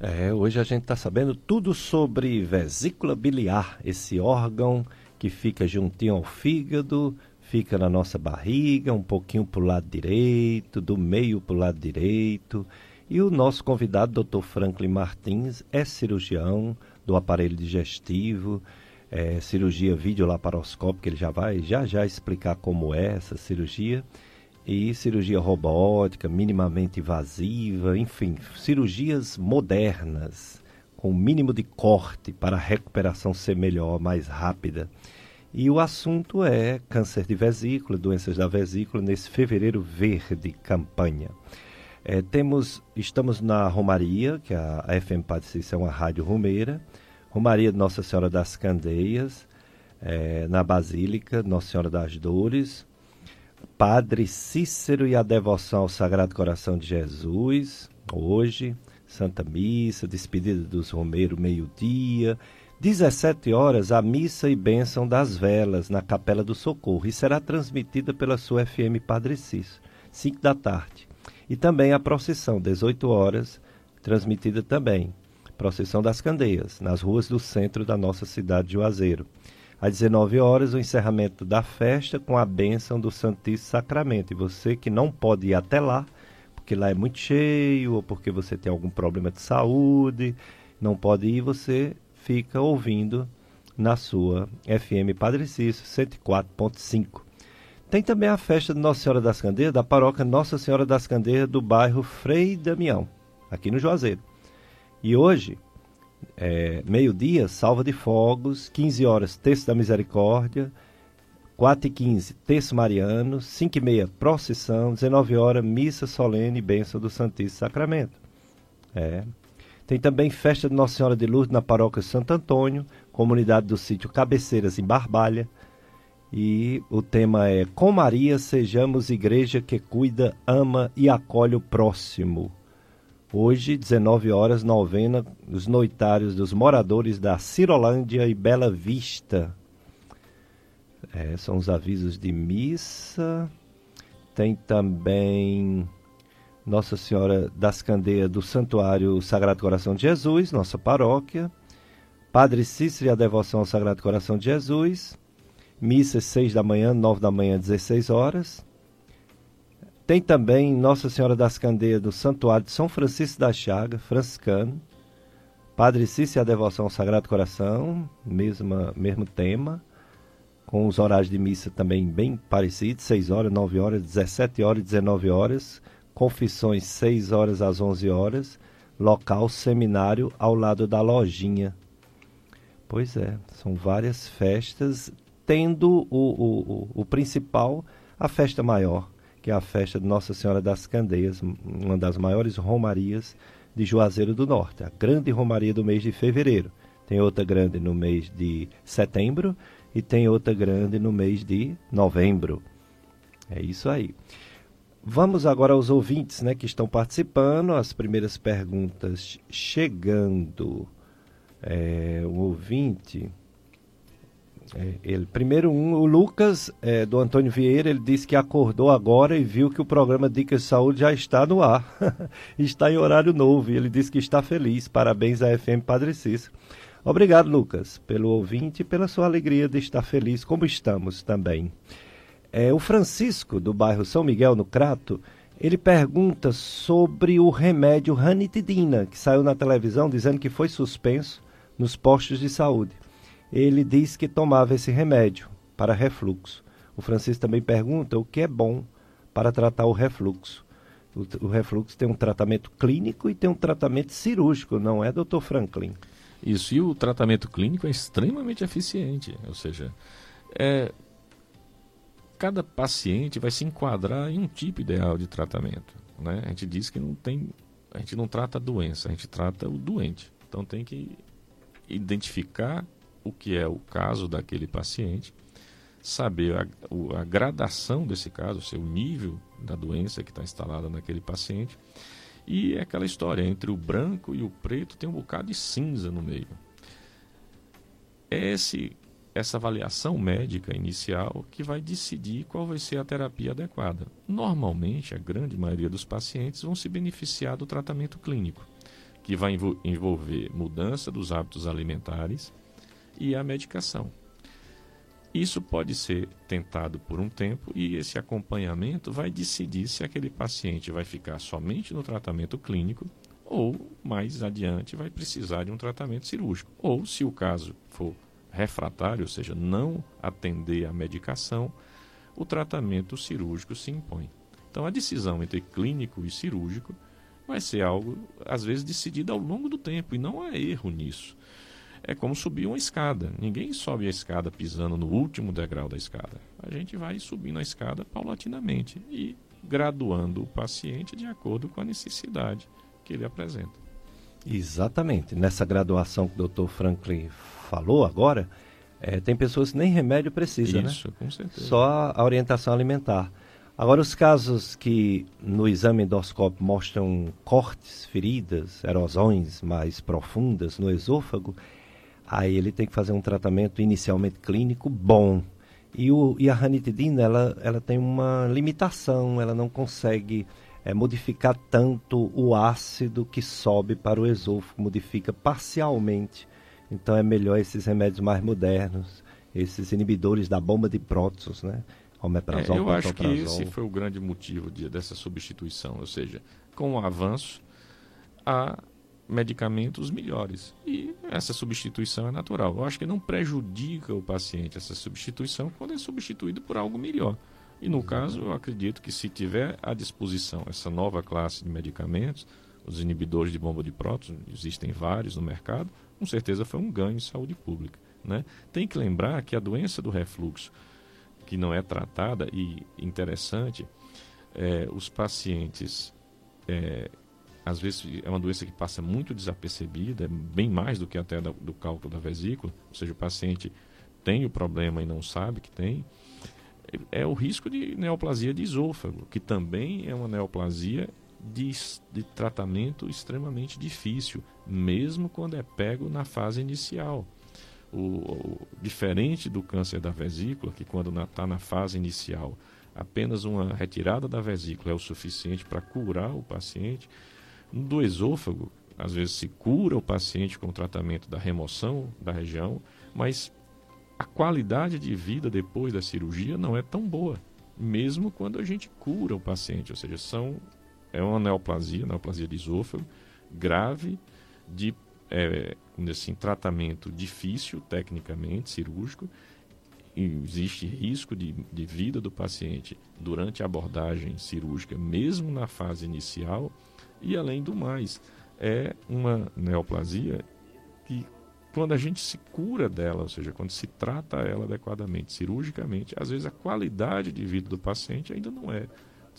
É, hoje a gente está sabendo tudo sobre vesícula biliar, esse órgão que fica juntinho ao fígado, fica na nossa barriga, um pouquinho para o lado direito, do meio para o lado direito. E o nosso convidado, Dr. Franklin Martins, é cirurgião do aparelho digestivo, é, cirurgia videolaparoscópica, ele já vai já já explicar como é essa cirurgia e cirurgia robótica, minimamente invasiva, enfim, cirurgias modernas, com o mínimo de corte para a recuperação ser melhor, mais rápida. E o assunto é câncer de vesícula, doenças da vesícula, nesse fevereiro verde campanha. É, temos, estamos na Romaria, que a, FM Padre é uma rádio romeira, Romaria de Nossa Senhora das Candeias, é, na Basílica Nossa Senhora das Dores, Padre Cícero e a devoção ao Sagrado Coração de Jesus, hoje, Santa Missa, despedida dos Romeiros, meio-dia, 17 horas, a missa e bênção das velas na Capela do Socorro e será transmitida pela sua FM Padre Cícero, 5 da tarde. E também a procissão, 18 horas, transmitida também, procissão das Candeias, nas ruas do centro da nossa cidade de Juazeiro. Às 19 horas, o encerramento da festa com a bênção do Santíssimo Sacramento. E você que não pode ir até lá, porque lá é muito cheio, ou porque você tem algum problema de saúde, não pode ir, você fica ouvindo na sua FM Padre Cício 104.5. Tem também a festa de Nossa Senhora das Candeias, da paróquia Nossa Senhora das Candeias, do bairro Frei Damião, aqui no Juazeiro. E hoje, é, meio-dia, salva de fogos, 15 horas, texto da misericórdia, 4 e 15, texto mariano, 5 e meia, procissão, 19 horas, missa solene e bênção do Santíssimo Sacramento. É. Tem também festa de Nossa Senhora de Lourdes na paróquia Santo Antônio, comunidade do sítio Cabeceiras, em Barbalha. E o tema é Com Maria sejamos igreja que cuida, ama e acolhe o próximo. Hoje, 19 horas, novena, os noitários dos moradores da Cirolândia e Bela Vista. É, são os avisos de missa. Tem também Nossa Senhora das Candeias do Santuário Sagrado Coração de Jesus, nossa paróquia. Padre Cícero e a devoção ao Sagrado Coração de Jesus. Missa 6 da manhã, 9 da manhã, 16 horas. Tem também Nossa Senhora das Candeias do Santuário de São Francisco da Chaga, franciscano. Padre Cícero e a devoção ao Sagrado Coração, mesma, mesmo tema, com os horários de missa também bem parecidos, 6 horas, 9 horas, 17 horas e 19 horas, confissões 6 horas às 11 horas, local seminário ao lado da lojinha. Pois é, são várias festas, tendo o, o, o, o principal, a festa maior, que é a festa de Nossa Senhora das Candeias, uma das maiores romarias de Juazeiro do Norte, a grande romaria do mês de fevereiro. Tem outra grande no mês de setembro e tem outra grande no mês de novembro. É isso aí. Vamos agora aos ouvintes né, que estão participando, as primeiras perguntas chegando. É, o ouvinte é, ele, primeiro um, o Lucas é, do Antônio Vieira, ele disse que acordou agora e viu que o programa Dicas de Saúde já está no ar. *laughs* está em horário novo e ele disse que está feliz. Parabéns à FM Padre Cícero. Obrigado, Lucas, pelo ouvinte e pela sua alegria de estar feliz, como estamos também. É, o Francisco, do bairro São Miguel, no Crato, ele pergunta sobre o remédio ranitidina, que saiu na televisão dizendo que foi suspenso nos postos de saúde ele diz que tomava esse remédio para refluxo. O Francisco também pergunta o que é bom para tratar o refluxo. O, o refluxo tem um tratamento clínico e tem um tratamento cirúrgico, não é, doutor Franklin? Isso, e o tratamento clínico é extremamente eficiente, ou seja, é, cada paciente vai se enquadrar em um tipo ideal de tratamento. Né? A gente diz que não tem, a gente não trata a doença, a gente trata o doente. Então tem que identificar o que é o caso daquele paciente, saber a, a gradação desse caso, o seu nível da doença que está instalada naquele paciente. E é aquela história, entre o branco e o preto tem um bocado de cinza no meio. Esse, essa avaliação médica inicial que vai decidir qual vai ser a terapia adequada. Normalmente, a grande maioria dos pacientes vão se beneficiar do tratamento clínico, que vai envol- envolver mudança dos hábitos alimentares e a medicação. Isso pode ser tentado por um tempo e esse acompanhamento vai decidir se aquele paciente vai ficar somente no tratamento clínico ou mais adiante vai precisar de um tratamento cirúrgico. Ou, se o caso for refratário, ou seja, não atender à medicação, o tratamento cirúrgico se impõe. Então, a decisão entre clínico e cirúrgico vai ser algo, às vezes, decidido ao longo do tempo, e não há erro nisso. É como subir uma escada. Ninguém sobe a escada pisando no último degrau da escada. A gente vai subindo a escada paulatinamente e graduando o paciente de acordo com a necessidade que ele apresenta. Exatamente. Nessa graduação que o doutor Franklin falou agora, eh, tem pessoas que nem remédio precisa, né? Isso, com certeza. Só a, orientação alimentar. Agora, os casos que no exame endoscópio mostram cortes, feridas, erosões mais profundas no esôfago, aí ele tem que fazer um tratamento inicialmente clínico bom. E, o, e a ranitidina, ela, ela tem uma limitação, ela não consegue eh, modificar tanto o ácido que sobe para o esôfago, modifica parcialmente. Então é melhor esses remédios mais modernos, esses inibidores da bomba de prótons, né? É, Omeprazol, eu acho que esse foi o grande motivo de- dessa substituição, ou seja, com o avanço há medicamentos melhores e essa substituição é natural. Eu acho que não prejudica o paciente essa substituição quando é substituído por algo melhor. E no caso, eu acredito que se tiver à disposição essa nova classe de medicamentos, os inibidores de bomba de prótons, existem vários no mercado, com certeza foi um ganho em saúde pública. Né? Tem que lembrar que a doença do refluxo, que não é tratada, e interessante, é, os pacientes, é, às vezes é uma doença que passa muito desapercebida, é bem mais do que até da- do cálculo da vesícula, ou seja, o paciente tem o problema e não sabe que tem, é o risco de neoplasia de esôfago, que também é uma neoplasia de, de tratamento extremamente difícil, mesmo quando é pego na fase inicial. O, o- diferente do câncer da vesícula, que quando está na fase inicial, apenas uma retirada da vesícula é o suficiente para curar o paciente, do esôfago, às vezes se cura o paciente com o tratamento da remoção da região, mas a qualidade de vida depois da cirurgia não é tão boa, mesmo quando a gente cura o paciente, ou seja, são é uma neoplasia, neoplasia de esôfago grave de é, assim, tratamento difícil tecnicamente, cirúrgico, existe risco de, de vida do paciente durante a abordagem cirúrgica, mesmo na fase inicial, e além do mais, é uma neoplasia que quando a gente se cura dela, ou seja, quando se trata ela adequadamente, cirurgicamente, às vezes a qualidade de vida do paciente ainda não é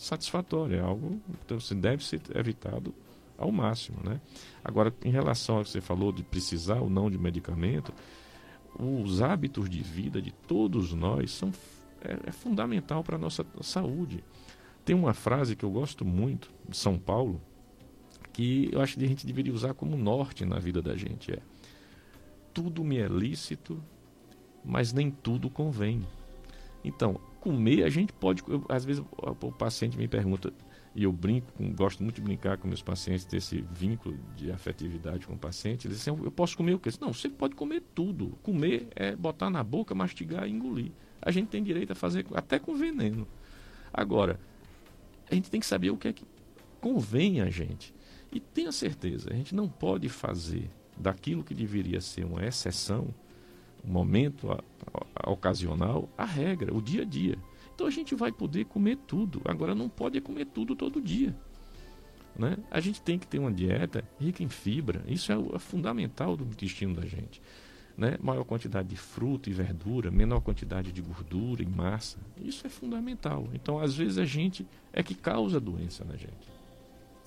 satisfatória, é algo então, deve ser evitado ao máximo, né? Agora, em relação ao que você falou de precisar ou não de medicamento, os hábitos de vida de todos nós são é, é fundamental para a nossa saúde. Tem uma frase que eu gosto muito de São Paulo que eu acho que a gente deveria usar como norte na vida da gente é tudo me é lícito, mas nem tudo convém. Então, comer a gente pode. eu- às vezes o, o paciente me pergunta, e eu brinco, com- gosto muito de brincar com meus pacientes, ter esse vínculo de afetividade com o paciente. Eles dizem assim, eu posso comer o quê? Não, você pode comer tudo. Comer é botar na boca, mastigar e engolir. A gente tem direito a fazer até com veneno. Agora, a gente tem que saber o que é que convém a gente. E tenha certeza, a gente não pode fazer daquilo que deveria ser uma exceção, momento a- a- ocasional, a regra, o dia a dia. Então a gente vai poder comer tudo. Agora não pode comer tudo todo dia. Né? A gente tem que ter uma dieta rica em fibra. Isso é, o, é fundamental do intestino da gente. Né? Maior quantidade de fruta e verdura, menor quantidade de gordura e massa. Isso é fundamental. Então, às vezes, a gente é que causa doença na gente.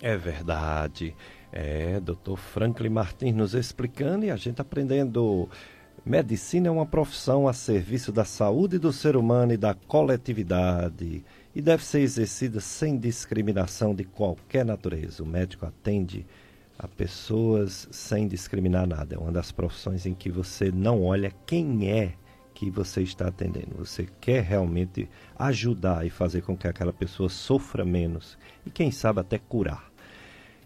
É verdade. É, doutor Franklin Martins nos explicando e a gente aprendendo. Medicina é uma profissão a serviço da saúde do ser humano e da coletividade e deve ser exercida sem discriminação de qualquer natureza. O médico atende a pessoas sem discriminar nada. É uma das profissões em que você não olha quem é que você está atendendo. Você quer realmente ajudar e fazer com que aquela pessoa sofra menos e, quem sabe, até curar.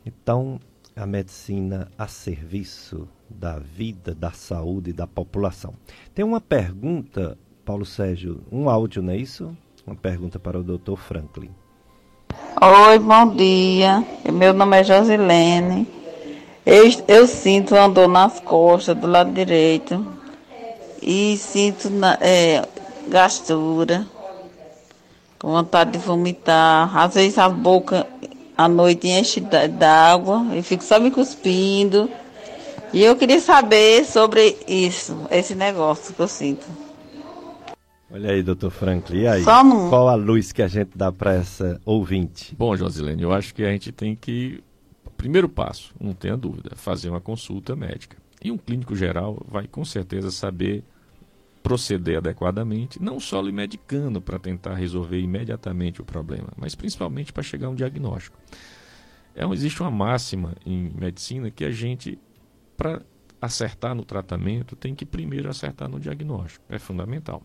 Então, a medicina a serviço da vida, da saúde da população. Tem uma pergunta, Paulo Sérgio, um áudio, não é isso? Uma pergunta para o Dr. Franklin. Oi, bom dia. Meu nome é Josilene. Eu, eu sinto uma dor nas costas do lado direito e sinto na, é, gastura, com vontade de vomitar. Às vezes a boca à noite enche d'água e fico só me cuspindo. E eu queria saber sobre isso, esse negócio que eu sinto. Olha aí, doutor Franklin, e aí? Só num- Qual a luz que a gente dá para essa ouvinte? Bom, Josilene, eu acho que a gente tem que. Primeiro passo, não tenha dúvida, fazer uma consulta médica. E um clínico geral vai com certeza saber proceder adequadamente, não só lhe medicando para tentar resolver imediatamente o problema, mas principalmente para chegar a um diagnóstico. É, existe uma máxima em medicina que a gente, para acertar no tratamento, tem que primeiro acertar no diagnóstico. É fundamental.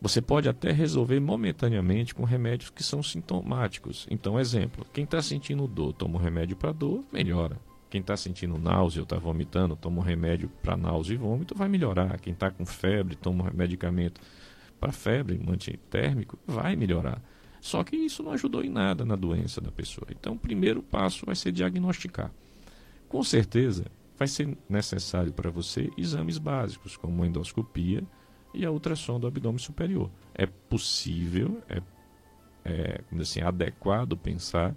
Você pode até resolver momentaneamente com remédios que são sintomáticos. Então, exemplo, quem está sentindo dor, toma um remédio para dor, melhora. Quem está sentindo náusea ou está vomitando, toma um remédio para náusea e vômito, vai melhorar. Quem está com febre, toma um medicamento para febre, um antitérmico, vai melhorar. Só que isso não ajudou em nada na doença da pessoa. Então, o primeiro passo vai ser diagnosticar. Com certeza, vai ser necessário para você exames básicos, como a endoscopia e a ultrassom do abdômen superior. É possível, é, é assim, adequado pensar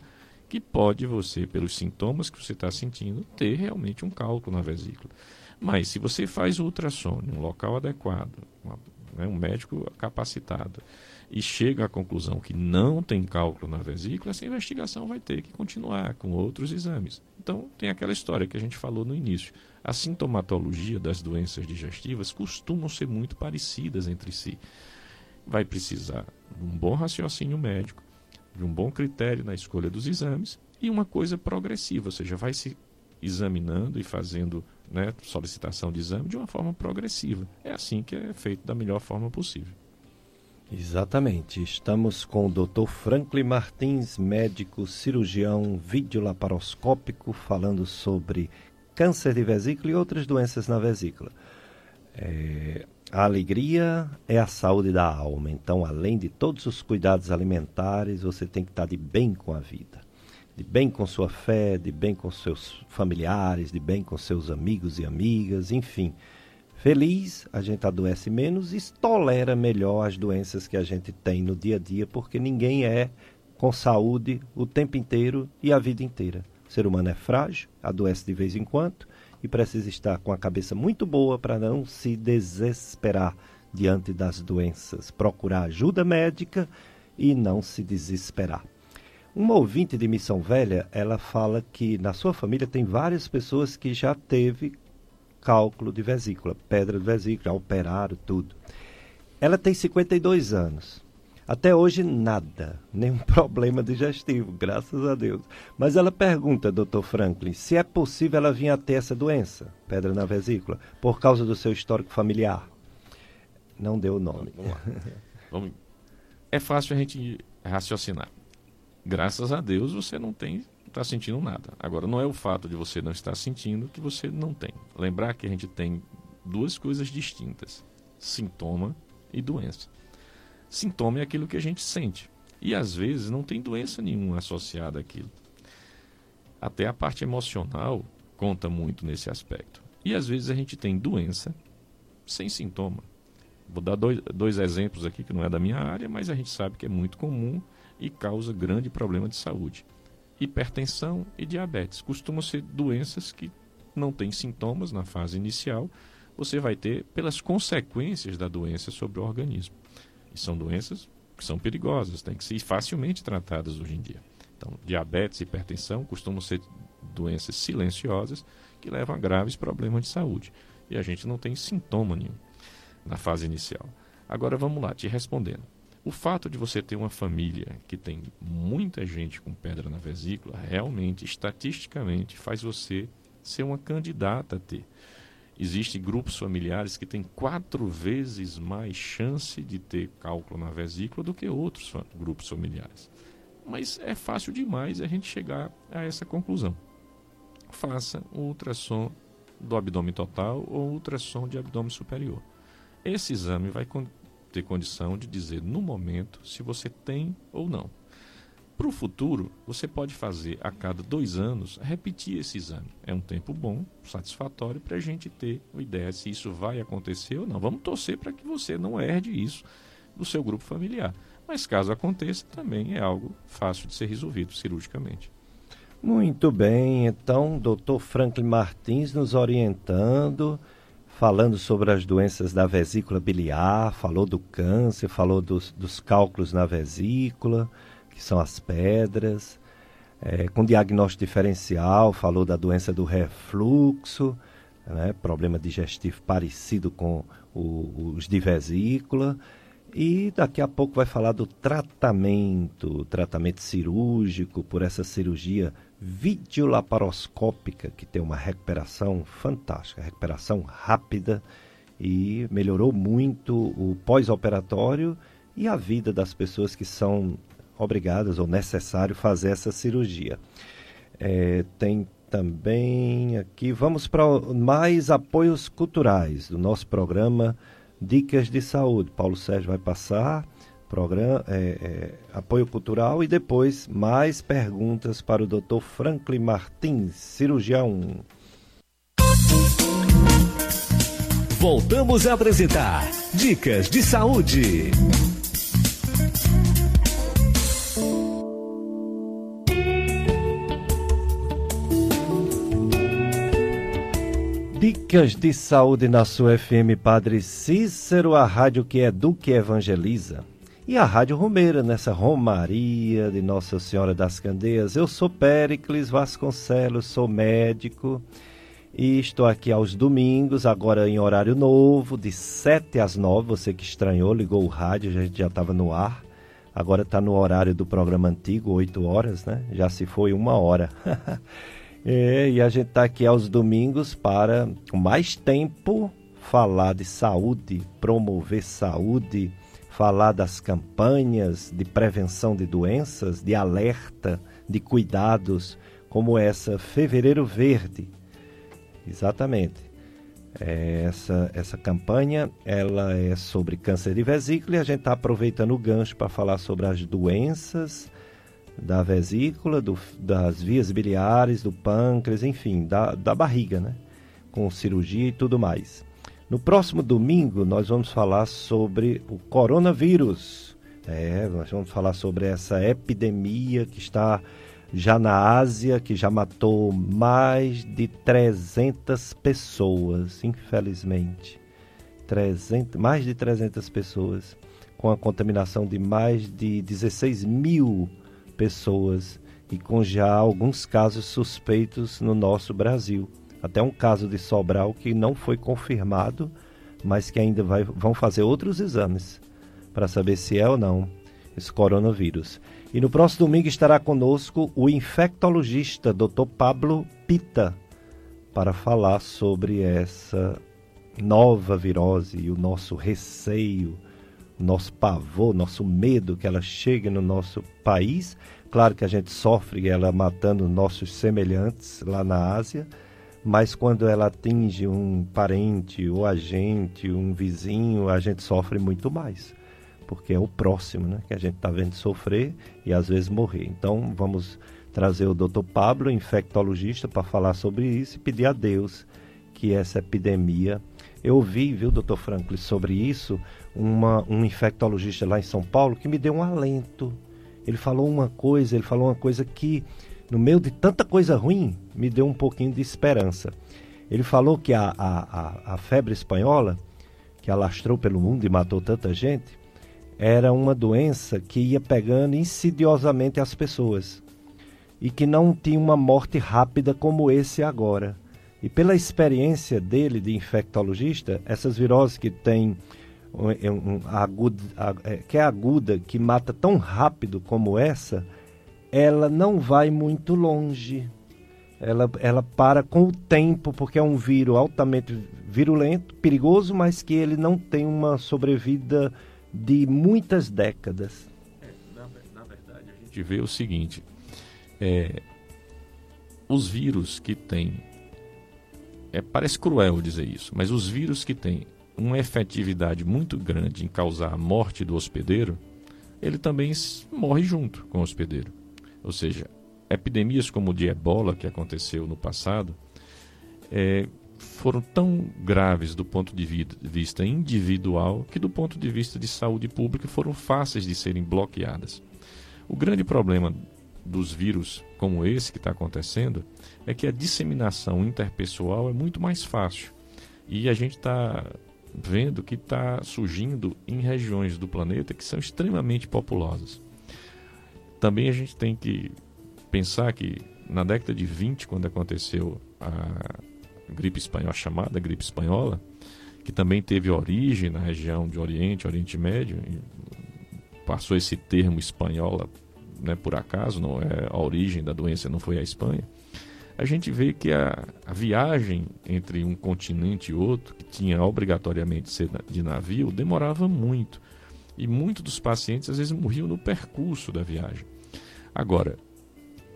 que pode você, pelos sintomas que você está sentindo, ter realmente um cálculo na vesícula. Mas se você faz o ultrassom em um local adequado, uma- né, um médico capacitado, e chega à conclusão que não tem cálculo na vesícula, essa investigação vai ter que continuar com outros exames. Então, tem aquela história que a gente falou no início. A sintomatologia das doenças digestivas costumam ser muito parecidas entre si. Vai precisar de um bom raciocínio médico, de um bom critério na escolha dos exames e uma coisa progressiva, ou seja, vai se examinando e fazendo né, solicitação de exame de uma forma progressiva. É assim que é feito da melhor forma possível. Exatamente. Estamos com o Dr. Franklin Martins, médico cirurgião videolaparoscópico, falando sobre câncer de vesícula e outras doenças na vesícula. É, a alegria é a saúde da alma. Então, além de todos os cuidados alimentares, você tem que estar de bem com a vida. De bem com sua fé, de bem com seus familiares, de bem com seus amigos e amigas, enfim. Feliz, a gente adoece menos e tolera melhor as doenças que a gente tem no dia a dia, porque ninguém é com saúde o tempo inteiro e a vida inteira. O ser humano é frágil, adoece de vez em quando e precisa estar com a cabeça muito boa para não se desesperar diante das doenças, procurar ajuda médica e não se desesperar. Uma ouvinte de Missão Velha, ela fala que na sua família tem várias pessoas que já teve cálculo de vesícula, pedra de vesícula, operaram tudo. Ela tem 52 anos. Até hoje nada, nenhum *laughs* problema digestivo, graças a Deus. Mas ela pergunta, doutor Franklin, se é possível ela vir a ter essa doença, pedra na vesícula, por causa do seu histórico familiar. Não deu o nome. Vamos lá. Vamos- É fácil a gente raciocinar. Graças a Deus você não tem, está sentindo nada. Agora, não é o fato de você não estar sentindo que você não tem. Lembrar que a gente tem duas coisas distintas: sintoma e doença. Sintoma é aquilo que a gente sente. E às vezes não tem doença nenhuma associada àquilo. Até a parte emocional conta muito nesse aspecto. E às vezes a gente tem doença sem sintoma. Vou dar dois, dois exemplos aqui que não é da minha área, mas a gente sabe que é muito comum e causa grande problema de saúde. hipertensão e diabetes. Costumam ser doenças que não têm sintomas na fase inicial, você vai ter pelas consequências da doença sobre o organismo. São doenças que são perigosas, têm que ser facilmente tratadas hoje em dia. Então, diabetes e hipertensão costumam ser doenças silenciosas que levam a graves problemas de saúde. E a gente não tem sintoma nenhum na fase inicial. Agora vamos lá, te respondendo. O fato de você ter uma família que tem muita gente com pedra na vesícula, realmente, estatisticamente, faz você ser uma candidata a ter. Existem grupos familiares que têm quatro vezes mais chance de ter cálculo na vesícula do que outros grupos familiares. Mas é fácil demais a gente chegar a essa conclusão. Faça um ultrassom do abdômen total ou ultrassom de abdômen superior. Esse exame vai ter condição de dizer no momento se você tem ou não. Para o futuro, você pode fazer a cada dois anos repetir esse exame. É um tempo bom, satisfatório, para a gente ter uma ideia se isso vai acontecer ou não. Vamos torcer para que você não herde isso do seu grupo familiar. Mas caso aconteça, também é algo fácil de ser resolvido cirurgicamente. Muito bem, então, doutor Franklin Martins nos orientando falando sobre as doenças da vesícula biliar, falou do câncer, falou dos, dos cálculos na vesícula, que são as pedras, é, com diagnóstico diferencial, falou da doença do refluxo, né, problema digestivo parecido com o, os de vesícula. E daqui a pouco vai falar do tratamento, tratamento cirúrgico por essa cirurgia videolaparoscópica, que tem uma recuperação fantástica, recuperação rápida e melhorou muito o pós-operatório e a vida das pessoas que são obrigadas ou necessário fazer essa cirurgia. É, tem também aqui, vamos para mais apoios culturais do nosso programa Dicas de Saúde. Paulo Sérgio vai passar programa, é, é, apoio cultural e depois mais perguntas para o Dr. Franklin Martins, cirurgião. Voltamos a apresentar Dicas de Saúde. Dicas de saúde na sua FM Padre Cícero, a rádio que educa e evangeliza e a Rádio Romeira, nessa Romaria de Nossa Senhora das Candeias. Eu sou Péricles Vasconcelos, sou médico e estou aqui aos domingos, agora em horário novo, de 7 às 9. Você que estranhou, ligou o rádio, a gente já estava no ar. Agora está no horário do programa antigo, 8 horas, né? Já se foi uma hora. *laughs* é, e a gente está aqui aos domingos para, mais tempo, falar de saúde, promover saúde falar das campanhas de prevenção de doenças, de alerta, de cuidados, como essa Fevereiro Verde. Exatamente. É, essa, essa campanha ela é sobre câncer de vesícula e a gente está aproveitando o gancho para falar sobre as doenças da vesícula, do, das vias biliares, do pâncreas, enfim, da, da barriga, né? Com cirurgia e tudo mais. No próximo domingo, nós vamos falar sobre o coronavírus. É, nós vamos falar sobre essa epidemia que está já na Ásia, que já matou mais de 300 pessoas, infelizmente. 300, mais de 300 pessoas, com a contaminação de mais de 16 mil pessoas e com já alguns casos suspeitos no nosso Brasil. Até um caso de Sobral que não foi confirmado, mas que ainda vai, vão fazer outros exames para saber se é ou não esse coronavírus. E no próximo domingo estará conosco o infectologista Dr. Pablo Pita para falar sobre essa nova virose e o nosso receio, nosso pavor, nosso medo que ela chegue no nosso país. Claro que a gente sofre ela matando nossos semelhantes lá na Ásia mas quando ela atinge um parente, ou agente, um vizinho, a gente sofre muito mais, porque é o próximo né, que a gente está vendo sofrer e às vezes morrer. Então vamos trazer o Dr. Pablo, infectologista, para falar sobre isso e pedir a Deus que essa epidemia. Eu ouvi, viu, doutor Franklin, sobre isso, uma, um infectologista lá em São Paulo que me deu um alento. Ele falou uma coisa, ele falou uma coisa que no meio de tanta coisa ruim, me deu um pouquinho de esperança. Ele falou que a, a, a, a febre espanhola, que alastrou pelo mundo e matou tanta gente, era uma doença que ia pegando insidiosamente as pessoas e que não tinha uma morte rápida como esse agora. E pela experiência dele de infectologista, essas viroses que têm um, um, aguda, é, que é aguda, que mata tão rápido como essa, ela não vai muito longe. Ela, ela para com o tempo, porque é um vírus altamente virulento, perigoso, mas que ele não tem uma sobrevida de muitas décadas. É, na, na, verdade, a gente vê o seguinte: é, os vírus que têm. É, parece cruel dizer isso, mas os vírus que têm uma efetividade muito grande em causar a morte do hospedeiro, ele também morre junto com o hospedeiro. Ou seja, epidemias como o de ebola, que aconteceu no passado, é, foram tão graves do ponto de vista individual que, do ponto de vista de saúde pública, foram fáceis de serem bloqueadas. O grande problema dos vírus como esse que está acontecendo é que a disseminação interpessoal é muito mais fácil. E a gente está vendo que está surgindo em regiões do planeta que são extremamente populosas. Também a gente tem que pensar que na década de 20, quando aconteceu a gripe espanhola, chamada gripe espanhola, que também teve origem na região de Oriente, Oriente Médio, passou esse termo espanhola né, por acaso, não é a origem da doença não foi a Espanha. A gente vê que a, a viagem entre um continente e outro, que tinha obrigatoriamente ser de navio, demorava muito. E muitos dos pacientes às vezes morriam no percurso da viagem. Agora,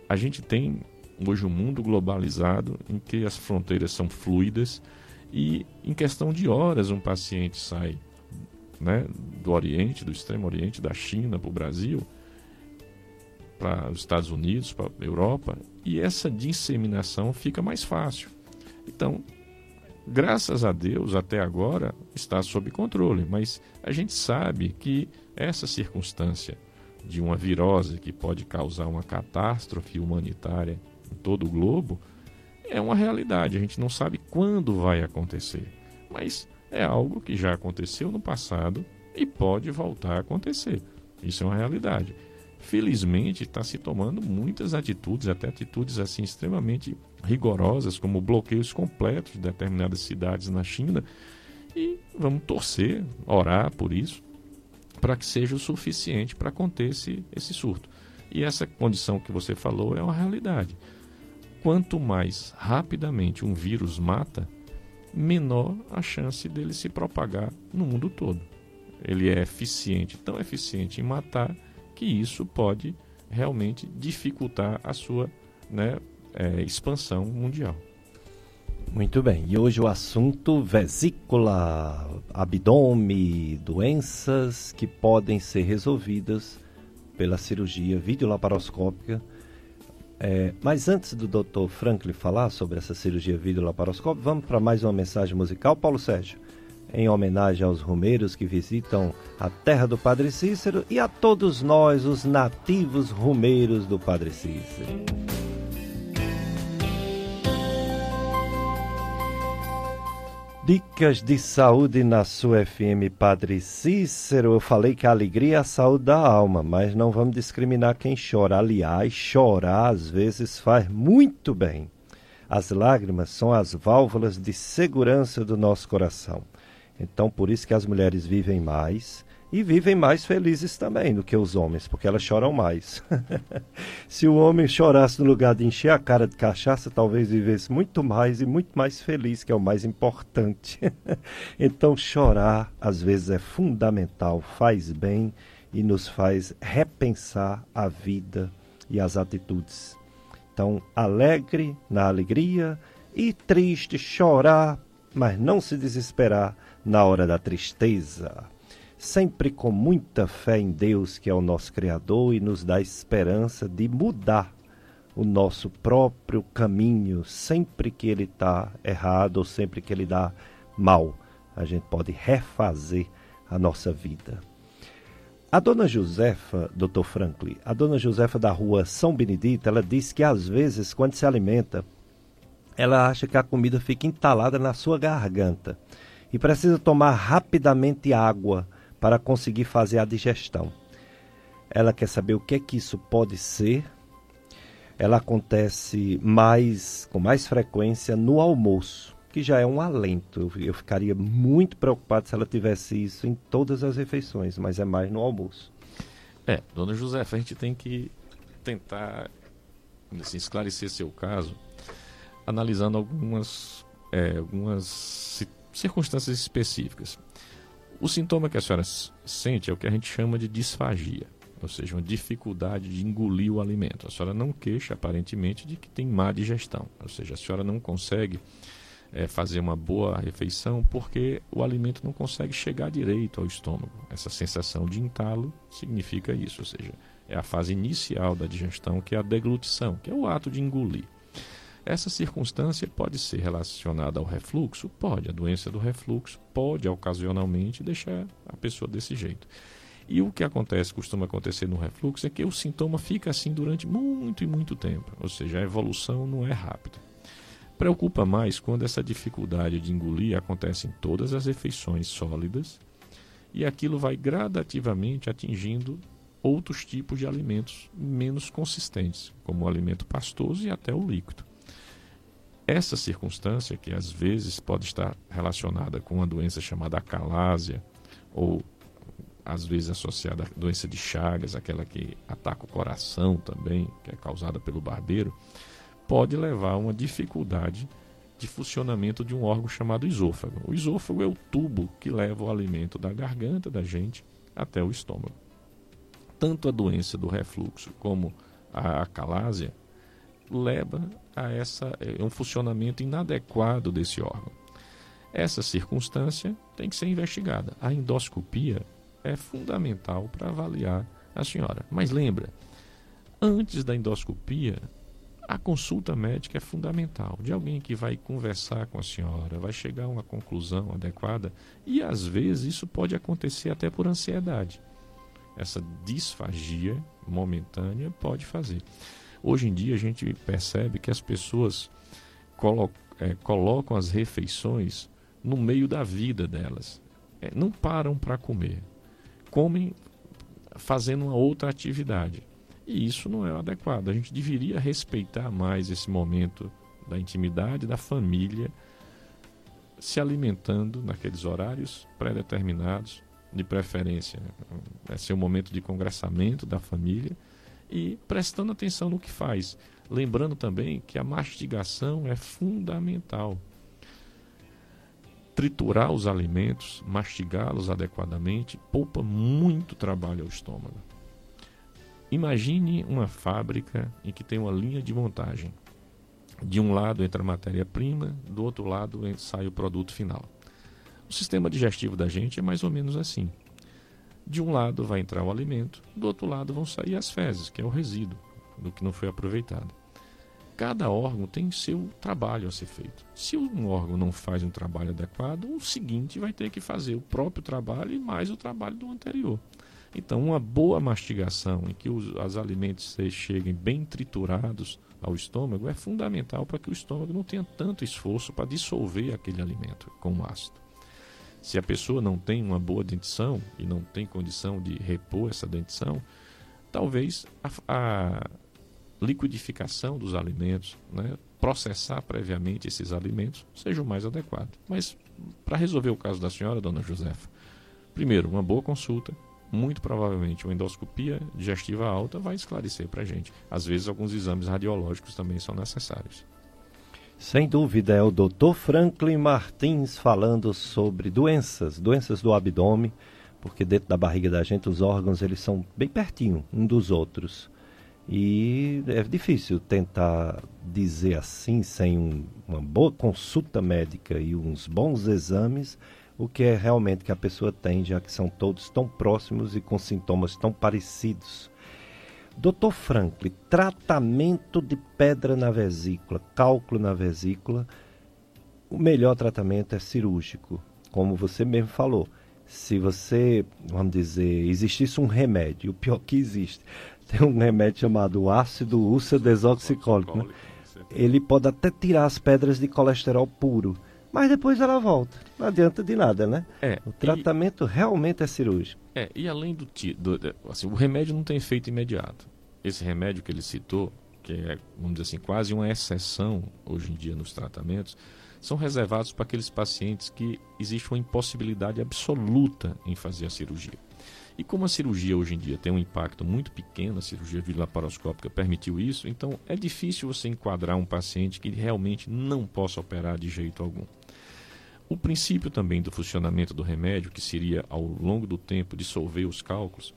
a gente tem hoje um mundo globalizado em que as fronteiras são fluidas e em questão de horas um paciente sai né, do Oriente, do Extremo Oriente, da China para o Brasil, para os Estados Unidos, para a Europa, e essa disseminação fica mais fácil. Então, graças a Deus, até agora está sob controle, mas a gente sabe que essa circunstância de uma virose que pode causar uma catástrofe humanitária em todo o globo é uma realidade. A gente não sabe quando vai acontecer, mas é algo que já aconteceu no passado e pode voltar a acontecer. Isso é uma realidade. Felizmente está se tomando muitas atitudes, até atitudes assim extremamente rigorosas, como bloqueios completos de determinadas cidades na China. E vamos torcer, orar por isso, para que seja o suficiente para conter esse, esse surto. E essa condição que você falou é uma realidade. Quanto mais rapidamente um vírus mata, menor a chance dele se propagar no mundo todo. Ele é eficiente, tão eficiente em matar, que isso pode realmente dificultar a sua né, é, expansão mundial. Muito bem, e hoje o assunto vesícula, abdômen, doenças que podem ser resolvidas pela cirurgia videolaparoscópica. É, mas antes do Dr. Franklin falar sobre essa cirurgia videolaparoscópica, vamos para mais uma mensagem musical, Paulo Sérgio, em homenagem aos rumeiros que visitam a terra do Padre Cícero e a todos nós, os nativos rumeiros do Padre Cícero. Dicas de saúde na sua FM Padre Cícero. Eu falei que a alegria é a saúde da alma, mas não vamos discriminar quem chora. Aliás, chorar às vezes faz muito bem. As lágrimas são as válvulas de segurança do nosso coração. Então, por isso que as mulheres vivem mais, e vivem mais felizes também do que os homens, porque elas choram mais. *laughs* Se o homem chorasse no lugar de encher a cara de cachaça, talvez vivesse muito mais e muito mais feliz, que é o mais importante. *laughs* então, chorar às vezes é fundamental, faz bem e nos faz repensar a vida e as atitudes. Então, alegre na alegria e triste chorar, mas não se desesperar na hora da tristeza sempre com muita fé em Deus, que é o nosso Criador, e nos dá esperança de mudar o nosso próprio caminho sempre que ele está errado ou sempre que ele dá mal. A gente pode refazer a nossa vida. A dona Josefa, doutor Franklin, a dona Josefa da rua São Benedito, ela disse que às vezes, quando se alimenta, ela acha que a comida fica entalada na sua garganta e precisa tomar rapidamente água para conseguir fazer a digestão. Ela quer saber o que é que isso pode ser. Ela acontece mais com mais frequência no almoço, que já é um alento. Eu, ficaria muito preocupado se ela tivesse isso em todas as refeições, mas é mais no almoço. É, dona Josefa, a gente tem que tentar assim, esclarecer seu caso analisando algumas, é, algumas ci- circunstâncias específicas. O sintoma que a senhora sente é o que a gente chama de disfagia, ou seja, uma dificuldade de engolir o alimento. A senhora não queixa, aparentemente, de que tem má digestão, ou seja, a senhora não consegue é, fazer uma boa refeição porque o alimento não consegue chegar direito ao estômago. Essa sensação de entalo significa isso, ou seja, é a fase inicial da digestão, que é a deglutição, que é o ato de engolir. Essa circunstância pode ser relacionada ao refluxo? Pode. A doença do refluxo pode, ocasionalmente, deixar a pessoa desse jeito. E o que acontece, costuma acontecer no refluxo, é que o sintoma fica assim durante muito e muito tempo. Ou seja, a evolução não é rápida. Preocupa mais quando essa dificuldade de engolir acontece em todas as refeições sólidas e aquilo vai gradativamente atingindo outros tipos de alimentos menos consistentes, como o alimento pastoso e até o líquido. Essa circunstância, que às vezes pode estar relacionada com uma doença chamada acalásia, ou às vezes associada à doença de Chagas, aquela que ataca o coração também, que é causada pelo barbeiro, pode levar a uma dificuldade de funcionamento de um órgão chamado esôfago. O esôfago é o tubo que leva o alimento da garganta da gente até o estômago. Tanto a doença do refluxo como a acalásia leva a essa é um funcionamento inadequado desse órgão. Essa circunstância tem que ser investigada. A endoscopia é fundamental para avaliar a senhora. Mas lembra, antes da endoscopia, a consulta médica é fundamental, de alguém que vai conversar com a senhora, vai chegar a uma conclusão adequada e às vezes isso pode acontecer até por ansiedade. Essa disfagia momentânea pode fazer. Hoje em dia a gente percebe que as pessoas colo é, colocam as refeições no meio da vida delas. É, não param para comer. Comem fazendo uma outra atividade. E isso não é o adequado. A gente deveria respeitar mais esse momento da intimidade da família, se alimentando naqueles horários pré-determinados, de preferência. É ser um momento de congressamento da família e prestando atenção no que faz. Lembrando também que a mastigação é fundamental. Triturar os alimentos, mastigá-los adequadamente, poupa muito trabalho ao estômago. Imagine uma fábrica em que tem uma linha de montagem. De um lado entra a matéria-prima, do outro lado sai o produto final. O sistema digestivo da gente é mais ou menos assim. De um lado vai entrar o alimento, do outro lado vão sair as fezes, que é o resíduo do que não foi aproveitado. Cada órgão tem seu trabalho a ser feito. Se um órgão não faz um trabalho adequado, o seguinte vai ter que fazer o próprio trabalho e mais o trabalho do anterior. Então, uma boa mastigação, em que os, os alimentos cheguem bem triturados ao estômago, é fundamental para que o estômago não tenha tanto esforço para dissolver aquele alimento com ácido. Se a pessoa não tem uma boa dentição e não tem condição de repor essa dentição, talvez a, a liquidificação dos alimentos, né, processar previamente esses alimentos, seja o mais adequado. Mas para resolver o caso da senhora, dona Josefa, primeiro, uma boa consulta, muito provavelmente uma endoscopia digestiva alta vai esclarecer para a gente. Às vezes, alguns exames radiológicos também são necessários. Sem dúvida, é o Dr. Franklin Martins falando sobre doenças, doenças do abdômen, porque dentro da barriga da gente os órgãos eles são bem pertinho um dos outros. E é difícil tentar dizer assim, sem um, uma boa consulta médica e uns bons exames, o que é realmente que a pessoa tem, já que são todos tão próximos e com sintomas tão parecidos. Dr. Franklin, tratamento de pedra na vesícula, cálculo na vesícula, o melhor tratamento é cirúrgico, como você mesmo falou. se você, vamos dizer, existisse um remédio, o pior que existe, *laughs* tem um remédio chamado ácido úlcero desoxicólico, né? ele pode até tirar as pedras de colesterol puro, mas depois ela volta. Não adianta de nada, né? É, O tratamento realmente é cirúrgico. É, e além do, do de- assim, o remédio não tem efeito imediato. Esse remédio que ele citou, que é, vamos dizer assim, quase uma exceção hoje em dia nos tratamentos, são reservados para aqueles pacientes que existe uma impossibilidade absoluta em fazer a cirurgia. E como a cirurgia hoje em dia tem um impacto muito pequeno, a cirurgia laparoscópica permitiu isso, então é difícil você enquadrar um paciente que realmente não possa operar de jeito algum. O princípio também do funcionamento do remédio, que seria ao longo do tempo dissolver os cálculos,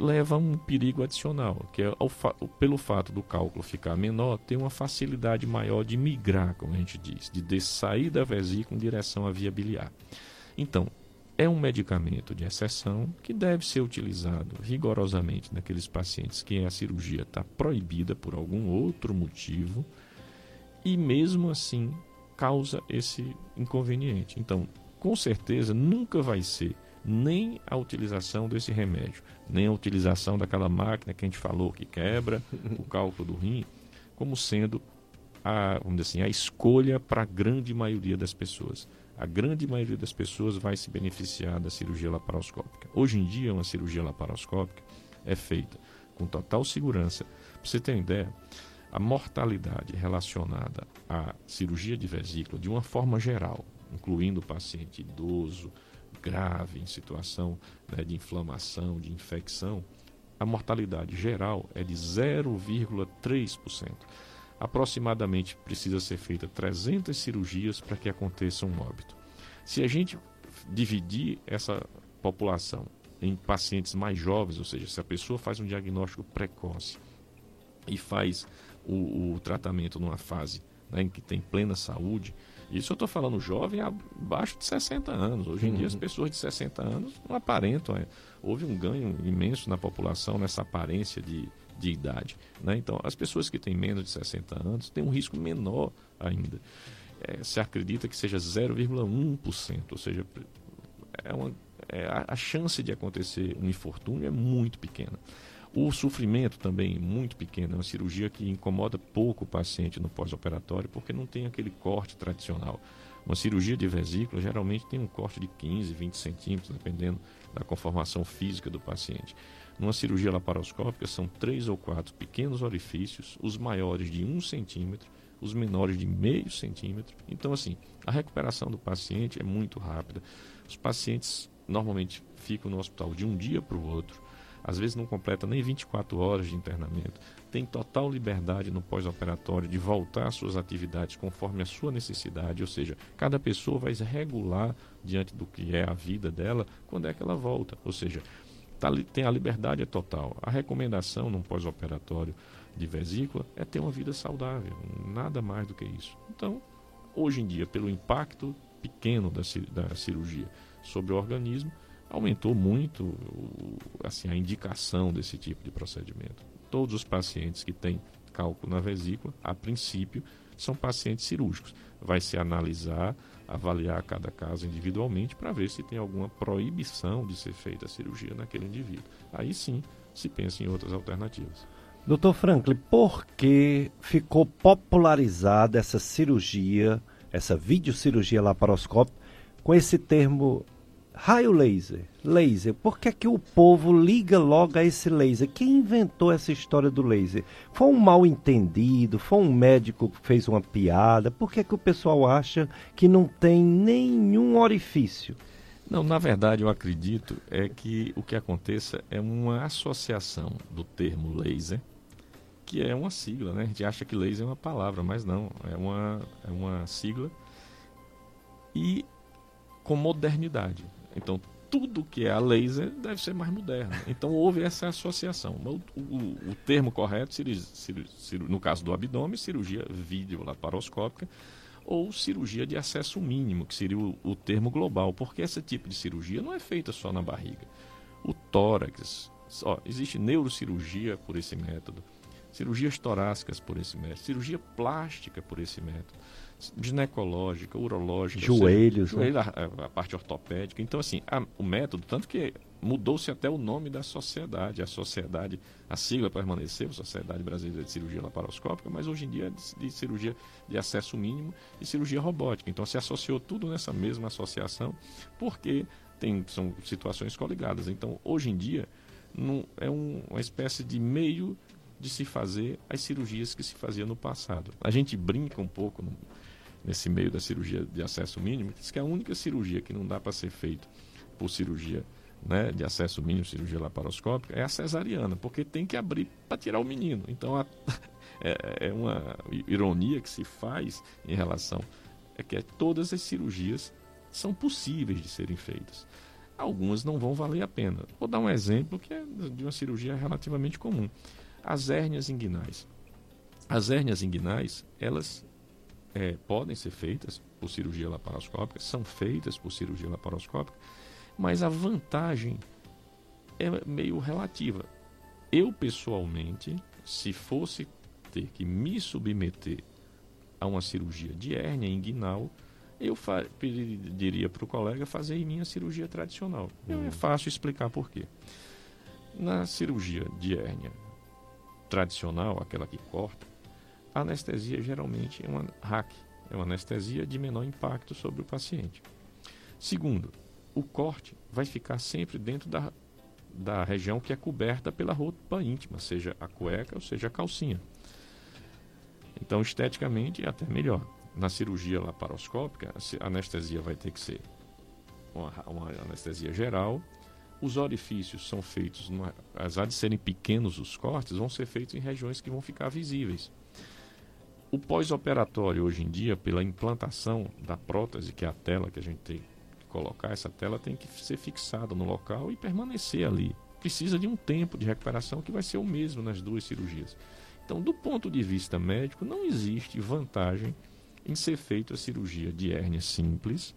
leva a um perigo adicional, que é fa- pelo fato do cálculo ficar menor, ter uma facilidade maior de migrar, como a gente diz, de sair da vesícula em direção à via biliar. Então, é um medicamento de exceção que deve ser utilizado rigorosamente naqueles pacientes que a cirurgia está proibida por algum outro motivo e mesmo assim causa esse inconveniente. Então, com certeza, nunca vai ser nem a utilização desse remédio, nem a utilização daquela máquina que a gente falou que quebra o *laughs* cálculo do rim, como sendo a, vamos dizer assim, a escolha para a grande maioria das pessoas. A grande maioria das pessoas vai se beneficiar da cirurgia laparoscópica. Hoje em dia, uma cirurgia laparoscópica é feita com total segurança. Para você ter uma ideia, a mortalidade relacionada à cirurgia de vesícula, de uma forma geral, incluindo o paciente idoso, grave, em situação né, de inflamação, de infecção, a mortalidade geral é de 0,3%. Aproximadamente precisa ser feita 300 cirurgias para que aconteça um óbito. Se a gente dividir essa população em pacientes mais jovens, ou seja, se a pessoa faz um diagnóstico precoce e faz o, o tratamento numa fase né, em que tem plena saúde, isso eu estou falando jovem abaixo de 60 anos. Hoje em dia as pessoas de 60 anos não aparentam. é. Houve um ganho imenso na população nessa aparência de, de idade. né? Então, as pessoas que têm menos de 60 anos têm um risco menor ainda. É, se acredita que seja 0,1%, ou seja, é uma, é, a, a chance de acontecer um infortúnio é muito pequena. O sofrimento também muito pequeno, é uma cirurgia que incomoda pouco o paciente no pós-operatório, porque não tem aquele corte tradicional. Uma cirurgia de vesícula geralmente tem um corte de 15, 20 centímetros, dependendo da conformação física do paciente. Numa cirurgia laparoscópica, são três ou quatro pequenos orifícios, os maiores de um centímetro, os menores de meio centímetro. Então, assim, a recuperação do paciente é muito rápida. Os pacientes normalmente ficam no hospital de um dia para o outro às vezes não completa nem 24 horas de internamento, tem total liberdade no pós-operatório de voltar às suas atividades conforme a sua necessidade, ou seja, cada pessoa vai regular diante do que é a vida dela quando é que ela volta, ou seja, tá, tem a liberdade total. A recomendação num pós-operatório de vesícula é ter uma vida saudável, nada mais do que isso. Então, hoje em dia, pelo impacto pequeno da, da cirurgia sobre o organismo, aumentou muito assim, a indicação desse tipo de procedimento. Todos os pacientes que têm cálculo na vesícula, a princípio, são pacientes cirúrgicos. Vai se analisar, avaliar cada caso individualmente para ver se tem alguma proibição de ser feita a cirurgia naquele indivíduo. Aí sim se pensa em outras alternativas. Doutor Franklin, por que ficou popularizada essa cirurgia, essa videocirurgia laparoscópica, com esse termo raio laser, laser. Por que, é que o povo liga logo a esse laser? Quem inventou essa história do laser? Foi um mal entendido? Foi um médico que fez uma piada? Por que, é que o pessoal acha que não tem nenhum orifício? Não, na verdade eu acredito é que o que aconteça é uma associação do termo laser, que é uma sigla, né? A gente acha que laser é uma palavra, mas não, é uma, é uma sigla e com modernidade. Então, tudo que é a laser deve ser mais moderno. Então, houve essa associação. O, o, o termo correto, seria, no caso do abdômen, cirurgia videolaparoscópica ou cirurgia de acesso mínimo, que seria o, o termo global, porque esse tipo de cirurgia não é feita só na barriga. O tórax, ó, existe neurocirurgia por esse método, cirurgias torácicas por esse método, cirurgia plástica por esse método, ginecológica, urológica, Joelhos, seja, né? joelho, a, a parte ortopédica. Então, assim, a- o método, tanto que mudou-se até o nome da sociedade. A sociedade, a sigla permaneceu, Sociedade Brasileira de Cirurgia Laparoscópica, mas hoje em dia é de, de cirurgia de acesso mínimo e cirurgia robótica. Então, se associou tudo nessa mesma associação, porque tem, são situações coligadas. Então, hoje em dia, não, é um- uma espécie de meio de se fazer as cirurgias que se fazia no passado. A gente brinca um pouco no- nesse meio da cirurgia de acesso mínimo, diz que a única cirurgia que não dá para ser feita por cirurgia né, de acesso mínimo, cirurgia laparoscópica, é a cesariana, porque tem que abrir para tirar o menino. Então a- *laughs* é, é uma ironia que se faz em relação é que todas as cirurgias são possíveis de serem feitas. Algumas não vão valer a pena. Vou dar um exemplo que é de uma cirurgia relativamente comum. As hérnias inguinais. As hérnias inguinais, elas é, podem ser feitas por cirurgia laparoscópica, são feitas por cirurgia laparoscópica, mas a vantagem é meio relativa. Eu, pessoalmente, se fosse ter que me submeter a uma cirurgia de hérnia inguinal, eu pediria para o colega fazer em minha cirurgia tradicional. Eu- É fácil explicar por quê. Na cirurgia de hérnia tradicional, aquela que corta, a anestesia geralmente é uma hack, é uma anestesia de menor impacto sobre o paciente. Segundo, o corte vai ficar sempre dentro da, da região que é coberta pela roupa íntima, seja a cueca ou seja a calcinha. Então, esteticamente, é até melhor. Na cirurgia laparoscópica, a anestesia vai ter que ser uma, uma anestesia geral. Os orifícios são feitos, apesar de serem pequenos os cortes, vão ser feitos em regiões que vão ficar visíveis. O pós-operatório, hoje em dia, pela implantação da prótese, que é a tela que a gente tem que colocar, essa tela tem que ser fixada no local e permanecer ali. Precisa de um tempo de recuperação que vai ser o mesmo nas duas cirurgias. Então, do ponto de vista médico, não existe vantagem em ser feita a cirurgia de hérnia simples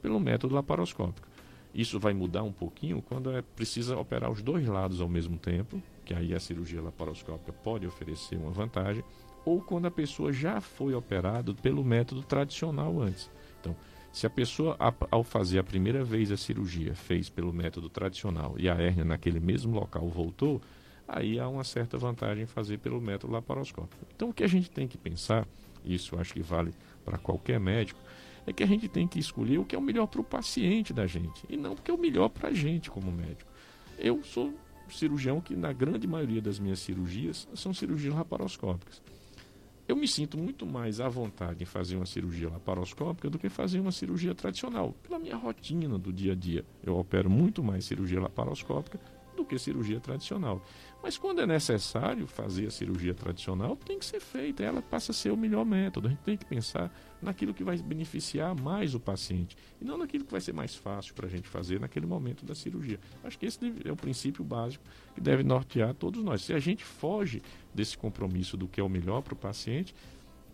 pelo método laparoscópico. Isso vai mudar um pouquinho quando é precisa operar os dois lados ao mesmo tempo, que aí a cirurgia laparoscópica pode oferecer uma vantagem, ou quando a pessoa já foi operada pelo método tradicional antes. Então, se a pessoa, ao fazer a primeira vez a cirurgia, fez pelo método tradicional e a hérnia naquele mesmo local voltou, aí há uma certa vantagem em fazer pelo método laparoscópico. Então, o que a gente tem que pensar, isso acho que vale para qualquer médico, é que a gente tem que escolher o que é o melhor para o paciente da gente e não o que é o melhor para a gente como médico. Eu sou cirurgião que, na grande maioria das minhas cirurgias, são cirurgias laparoscópicas. Eu me sinto muito mais à vontade em fazer uma cirurgia laparoscópica do que fazer uma cirurgia tradicional. Pela minha rotina do dia a dia, eu opero muito mais cirurgia laparoscópica do que cirurgia tradicional. Mas quando é necessário fazer a cirurgia tradicional, tem que ser feita. Ela passa a ser o melhor método. A gente tem que pensar naquilo que vai beneficiar mais o paciente e não naquilo que vai ser mais fácil para a gente fazer naquele momento da cirurgia. Acho que esse é o princípio básico que deve nortear todos nós. Se a gente foge desse compromisso do que é o melhor para o paciente,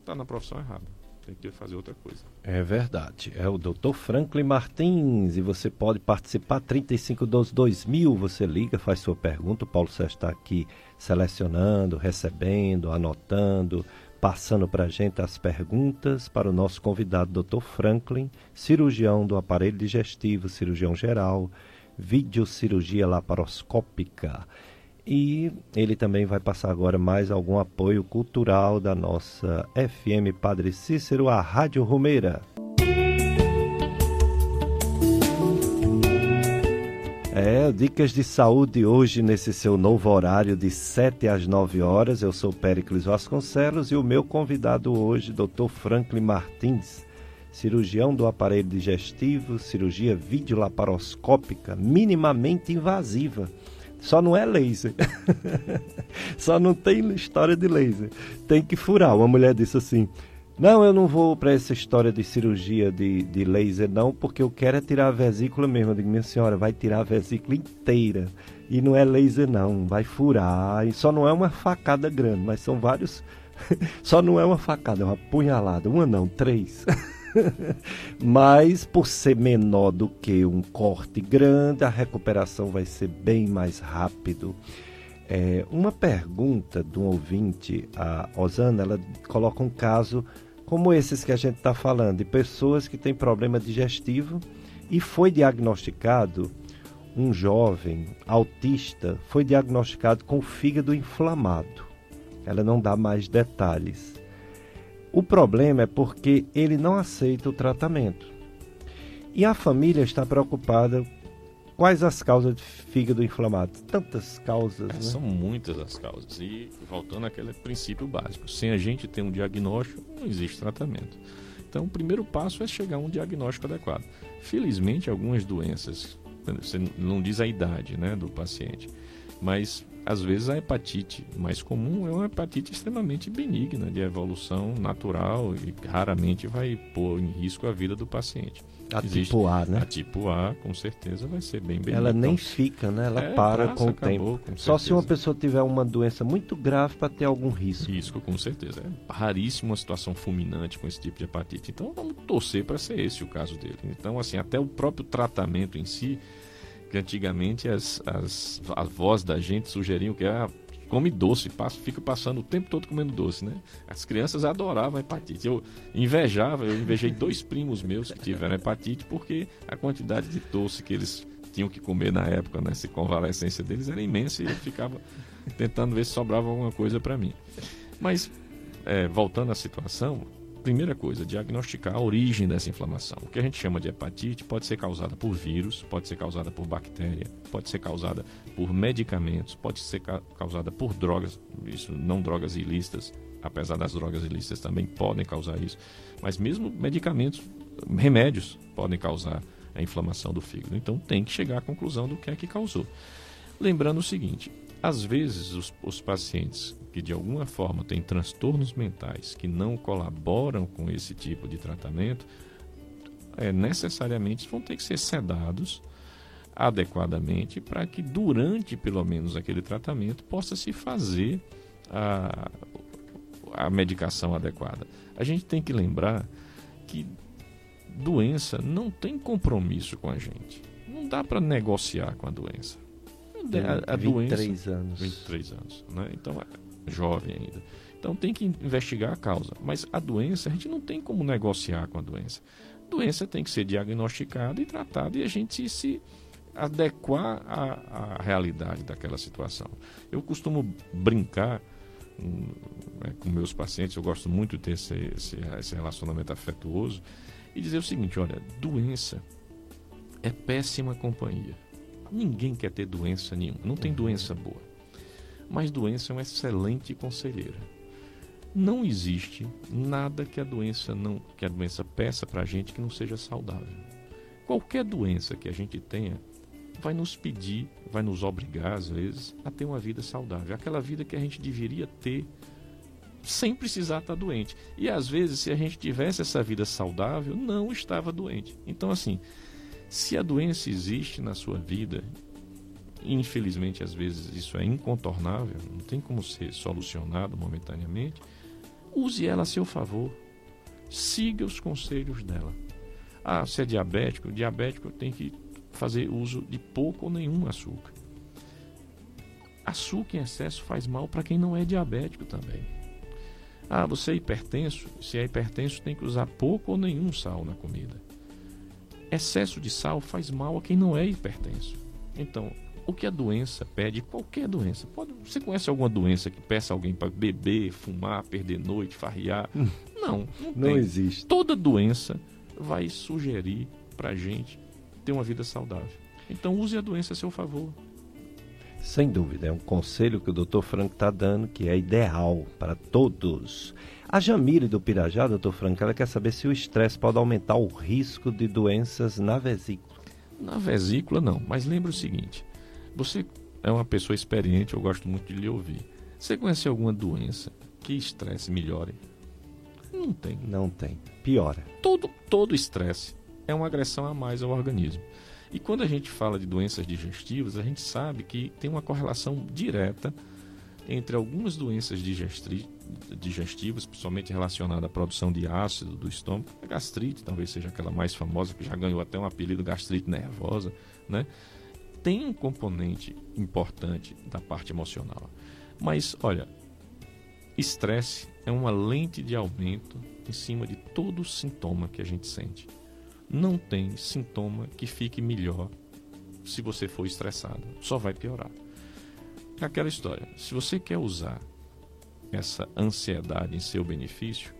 está na profissão errada. Tem que fazer outra coisa. É verdade. É o Dr. Franklin Martins e você pode participar 3512 2000, você liga, faz sua pergunta, o Paulo Sérgio está aqui selecionando, recebendo, anotando, passando para a gente as perguntas para o nosso convidado Dr. Franklin, cirurgião do aparelho digestivo, cirurgião geral, videocirurgia laparoscópica. E ele também vai passar agora mais algum apoio cultural da nossa FM Padre Cícero, a Rádio Romeira. É, dicas de saúde hoje nesse seu novo horário de 7 às 9 horas. Eu sou Péricles Vasconcelos e o meu convidado hoje, Dr. Franklin Martins, cirurgião do aparelho digestivo, cirurgia videolaparoscópica minimamente invasiva. Só não é laser. *laughs* Só não tem história de laser. Tem que furar. Uma mulher disse assim: Não, eu não vou para essa história de cirurgia de, de laser, não, porque eu quero é tirar a vesícula mesmo. Eu digo, minha senhora, vai tirar a vesícula inteira. E não é laser, não. Vai furar. E só não é uma facada grande, mas são vários. *laughs* só não é uma facada, é uma punhalada. Uma não, três. *laughs* *laughs* Mas por ser menor do que um corte grande, a recuperação vai ser bem mais rápido. É, uma pergunta de um ouvinte, a Osana, ela coloca um caso como esses que a gente está falando, de pessoas que têm problema digestivo e foi diagnosticado um jovem autista, foi diagnosticado com fígado inflamado. Ela não dá mais detalhes. O problema é porque ele não aceita o tratamento. E a família está preocupada Quais as causas de fígado inflamado? Tantas causas, né? São muitas as causas. E voltando àquele princípio básico: sem a gente ter um diagnóstico, não existe tratamento. Então, o primeiro passo é chegar a um diagnóstico adequado. Felizmente, algumas doenças, você não diz a idade né, do paciente, mas às vezes a hepatite mais comum é uma hepatite extremamente benigna, de evolução natural e raramente vai pôr em risco a vida do paciente. A Existe, tipo A, né? A tipo A, com certeza, vai ser bem benigna. Ela nem então, fica, né? Ela é, para com o acabou, tempo. Com Só se uma pessoa tiver uma doença muito grave para ter algum risco. Risco, com certeza. É raríssima uma situação fulminante com esse tipo de hepatite. Então vamos torcer para ser esse o caso dele. Então, assim, até o próprio tratamento em si que antigamente as, as avós da gente sugeriam que ah, come doce, passa, fica passando o tempo todo comendo doce, né? As crianças adoravam hepatite. Eu invejava, eu invejei dois primos meus que tiveram hepatite porque a quantidade de doce que eles tinham que comer na época, né? convalescência deles, era imensa e eu ficava tentando ver se sobrava alguma coisa para mim. Mas, é, voltando à situação, Primeira coisa, diagnosticar a origem dessa inflamação. O que a gente chama de hepatite pode ser causada por vírus, pode ser causada por bactéria, pode ser causada por medicamentos, pode ser ca causada por drogas, isso não drogas ilícitas, apesar das drogas ilícitas também podem causar isso, mas mesmo medicamentos, remédios podem causar a inflamação do fígado. Então tem que chegar à conclusão do que é que causou. Lembrando o seguinte, às vezes os, os pacientes que de alguma forma têm transtornos mentais que não colaboram com esse tipo de tratamento, é, necessariamente vão ter que ser sedados adequadamente para que durante pelo menos aquele tratamento possa se fazer a, a medicação adequada. A gente tem que lembrar que doença não tem compromisso com a gente. Não dá para negociar com a doença. A, a 23 doença, anos. 23 anos. Né? Então, jovem ainda. Então tem que investigar a causa. Mas a doença, a gente não tem como negociar com a doença. A doença tem que ser diagnosticada e tratada e a gente se adequar à, à realidade daquela situação. Eu costumo brincar um, é, com meus pacientes, eu gosto muito de ter esse, esse, esse relacionamento afetuoso e dizer o seguinte: olha, doença é péssima companhia. Ninguém quer ter doença nenhuma, não tem doença boa mas doença é uma excelente conselheira. Não existe nada que a doença não que a doença peça para a gente que não seja saudável. Qualquer doença que a gente tenha vai nos pedir, vai nos obrigar às vezes a ter uma vida saudável, aquela vida que a gente deveria ter sem precisar estar doente. E às vezes, se a gente tivesse essa vida saudável, não estava doente. Então, assim, se a doença existe na sua vida infelizmente às vezes isso é incontornável, não tem como ser solucionado momentaneamente, use ela a seu favor. Siga os conselhos dela. Ah, se é diabético, diabético tem que fazer uso de pouco ou nenhum açúcar. Açúcar em excesso faz mal para quem não é diabético também. Ah, você é hipertenso? Se é hipertenso, tem que usar pouco ou nenhum sal na comida. Excesso de sal faz mal a quem não é hipertenso. Então, o que a doença pede, qualquer doença. Pode, você conhece alguma doença que peça alguém para beber, fumar, perder noite, farriar? Hum. Não, não, não existe. Toda doença vai sugerir para a gente ter uma vida saudável. Então use a doença a seu favor. Sem dúvida, é um conselho que o doutor Franco está dando que é ideal para todos. A Jamile do Pirajá, doutor Franco, ela quer saber se o estresse pode aumentar o risco de doenças na vesícula. Na vesícula, não. Mas lembre o seguinte: você é uma pessoa experiente, eu gosto muito de lhe ouvir. Você conhece alguma doença que estresse melhore? Não tem. Não tem. Piora. Todo todo estresse é uma agressão a mais ao organismo. E quando a gente fala de doenças digestivas, a gente sabe que tem uma correlação direta entre algumas doenças digestivas, principalmente relacionada à produção de ácido do estômago. A gastrite talvez seja aquela mais famosa, que já ganhou até um apelido gastrite nervosa, né? Tem um componente importante da parte emocional. Mas, olha, estresse é uma lente de aumento em cima de todo sintoma que a gente sente. Não tem sintoma que fique melhor se você for estressado. Só vai piorar. É aquela história. Se você quer usar essa ansiedade em seu benefício,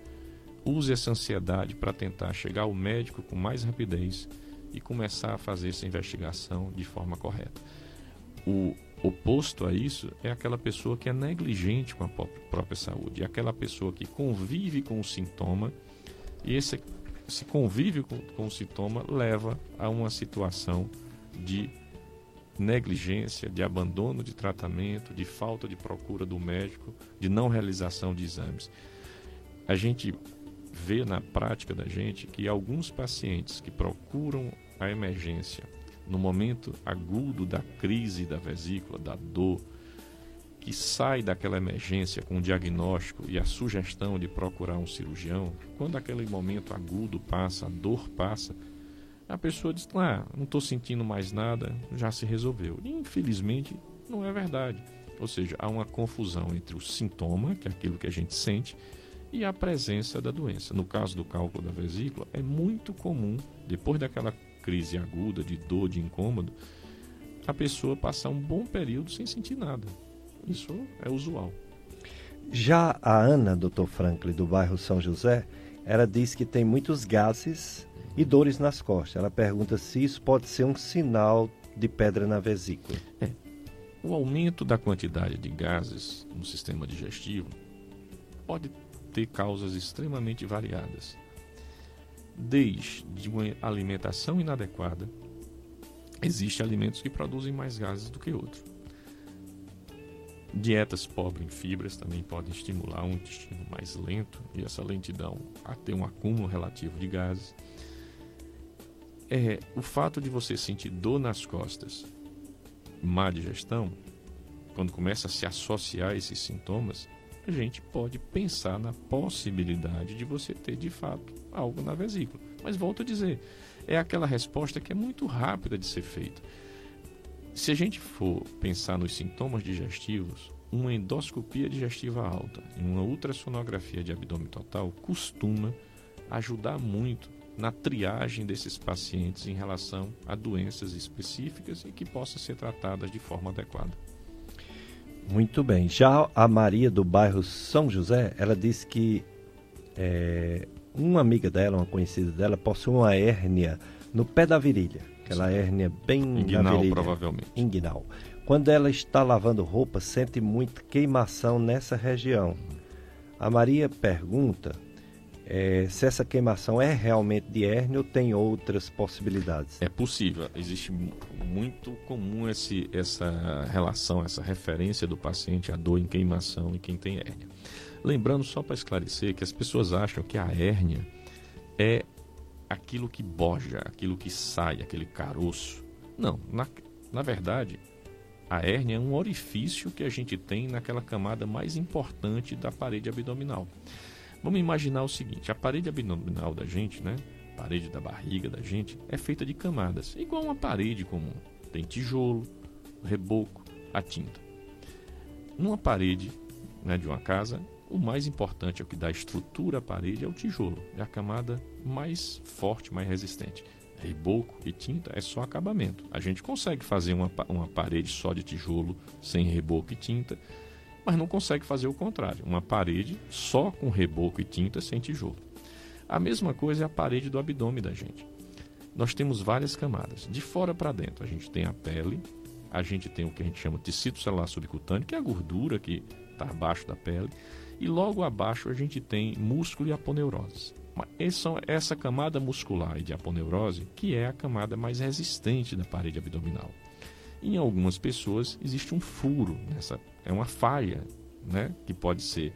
use essa ansiedade para tentar chegar ao médico com mais rapidez e começar a fazer essa investigação de forma correta. O oposto a isso é aquela pessoa que é negligente com a própria saúde, é aquela pessoa que convive com o sintoma e esse, esse convívio com, com o sintoma leva a uma situação de negligência, de abandono de tratamento, de falta de procura do médico, de não realização de exames. A gente vê na prática da gente que alguns pacientes que procuram a emergência no momento agudo da crise da vesícula, da dor, que sai daquela emergência com o diagnóstico e a sugestão de procurar um cirurgião, quando aquele momento agudo passa, a dor passa, a pessoa diz: Ah, não estou sentindo mais nada, já se resolveu. E, infelizmente, não é verdade. Ou seja, há uma confusão entre o sintoma, que é aquilo que a gente sente, e a presença da doença. No caso do cálculo da vesícula, é muito comum, depois daquela crise aguda de dor, de incômodo, a pessoa passar um bom período sem sentir nada. Isso é usual. Já a Ana, doutor Franklin, do bairro São José, ela diz que tem muitos gases e dores nas costas. Ela pergunta se isso pode ser um sinal de pedra na vesícula. É. O aumento da quantidade de gases no sistema digestivo pode ter causas extremamente variadas, desde uma alimentação inadequada, existem alimentos que produzem mais gases do que outros. Dietas pobres em fibras também podem estimular um intestino mais lento e essa lentidão a ter um acúmulo relativo de gases é o fato de você sentir dor nas costas, má digestão, quando começa a se associar esses sintomas, a gente pode pensar na possibilidade de você ter de fato algo na vesícula. Mas volto a dizer, é aquela resposta que é muito rápida de ser feita. Se a gente for pensar nos sintomas digestivos, uma endoscopia digestiva alta e uma ultrassonografia de abdômen total costuma ajudar muito na triagem desses pacientes em relação a doenças específicas e que possam ser tratadas de forma adequada. Muito bem. Já a Maria do bairro São José, ela disse que é, uma amiga dela, uma conhecida dela, possui uma hérnia no pé da virilha. Aquela Sim. hérnia bem Inguinal, na virilha. provavelmente. Inguinal. Quando ela está lavando roupa, sente muita queimação nessa região. A Maria pergunta é, se essa queimação é realmente de hérnia ou tem outras possibilidades? É possível. Existe muito comum esse, essa relação, essa referência do paciente à dor em queimação em quem tem hérnia. Lembrando, só para esclarecer, que as pessoas acham que a hérnia é aquilo que boja, aquilo que sai, aquele caroço. Não, na, na verdade, a hérnia é um orifício que a gente tem naquela camada mais importante da parede abdominal. Vamos imaginar o seguinte: a parede abdominal da gente, né? Parede da barriga da gente é feita de camadas, igual uma parede comum. Tem tijolo, reboco, a tinta. Numa parede né, de uma casa, o mais importante, é o que dá estrutura à parede, é o tijolo. É a camada mais forte, mais resistente. Reboco e tinta é só acabamento. A gente consegue fazer uma, uma parede só de tijolo, sem reboco e tinta, mas não consegue fazer o contrário, uma parede só com reboco e tinta sem tijolo. A mesma coisa é a parede do abdômen da gente. Nós temos várias camadas, de fora para dentro. A gente tem a pele, a gente tem o que a gente chama de tecido celular subcutâneo, que é a gordura que está abaixo da pele, e logo abaixo a gente tem músculo e aponeurose. Essa camada muscular e de aponeurose que é a camada mais resistente da parede abdominal. Em algumas pessoas existe um furo nessa, é uma falha, né, que pode ser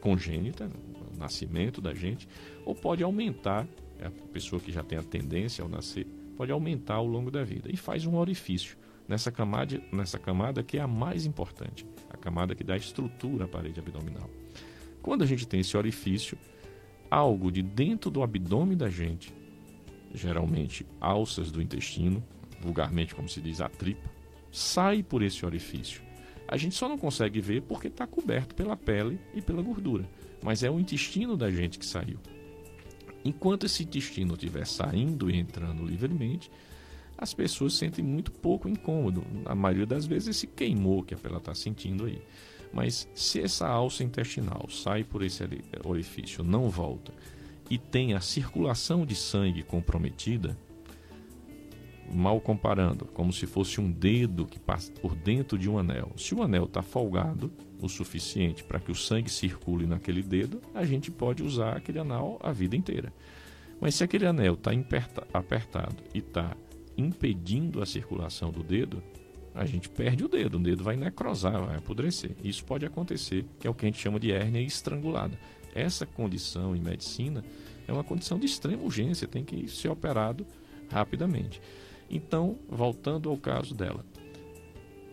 congênita, no nascimento da gente, ou pode aumentar, é a pessoa que já tem a tendência ao nascer, pode aumentar ao longo da vida e faz um orifício nessa camada, nessa camada que é a mais importante, a camada que dá estrutura à parede abdominal. Quando a gente tem esse orifício, algo de dentro do abdômen da gente, geralmente alças do intestino, vulgarmente como se diz, a tripa, sai por esse orifício. A gente só não consegue ver porque está coberto pela pele e pela gordura. Mas é o intestino da gente que saiu. Enquanto esse intestino estiver saindo e entrando livremente, as pessoas sentem muito pouco incômodo. Na maioria das vezes, esse queimou que ela está sentindo aí. Mas se essa alça intestinal sai por esse orifício, não volta, e tem a circulação de sangue comprometida, mal comparando, como se fosse um dedo que passa por dentro de um anel. Se o anel está folgado o suficiente para que o sangue circule naquele dedo, a gente pode usar aquele anel a vida inteira. Mas se aquele anel está apertado e está impedindo a circulação do dedo, a gente perde o dedo, o dedo vai necrosar, vai apodrecer. Isso pode acontecer, que é o que a gente chama de hérnia estrangulada. Essa condição em medicina é uma condição de extrema urgência, tem que ser operado rapidamente. Então, voltando ao caso dela,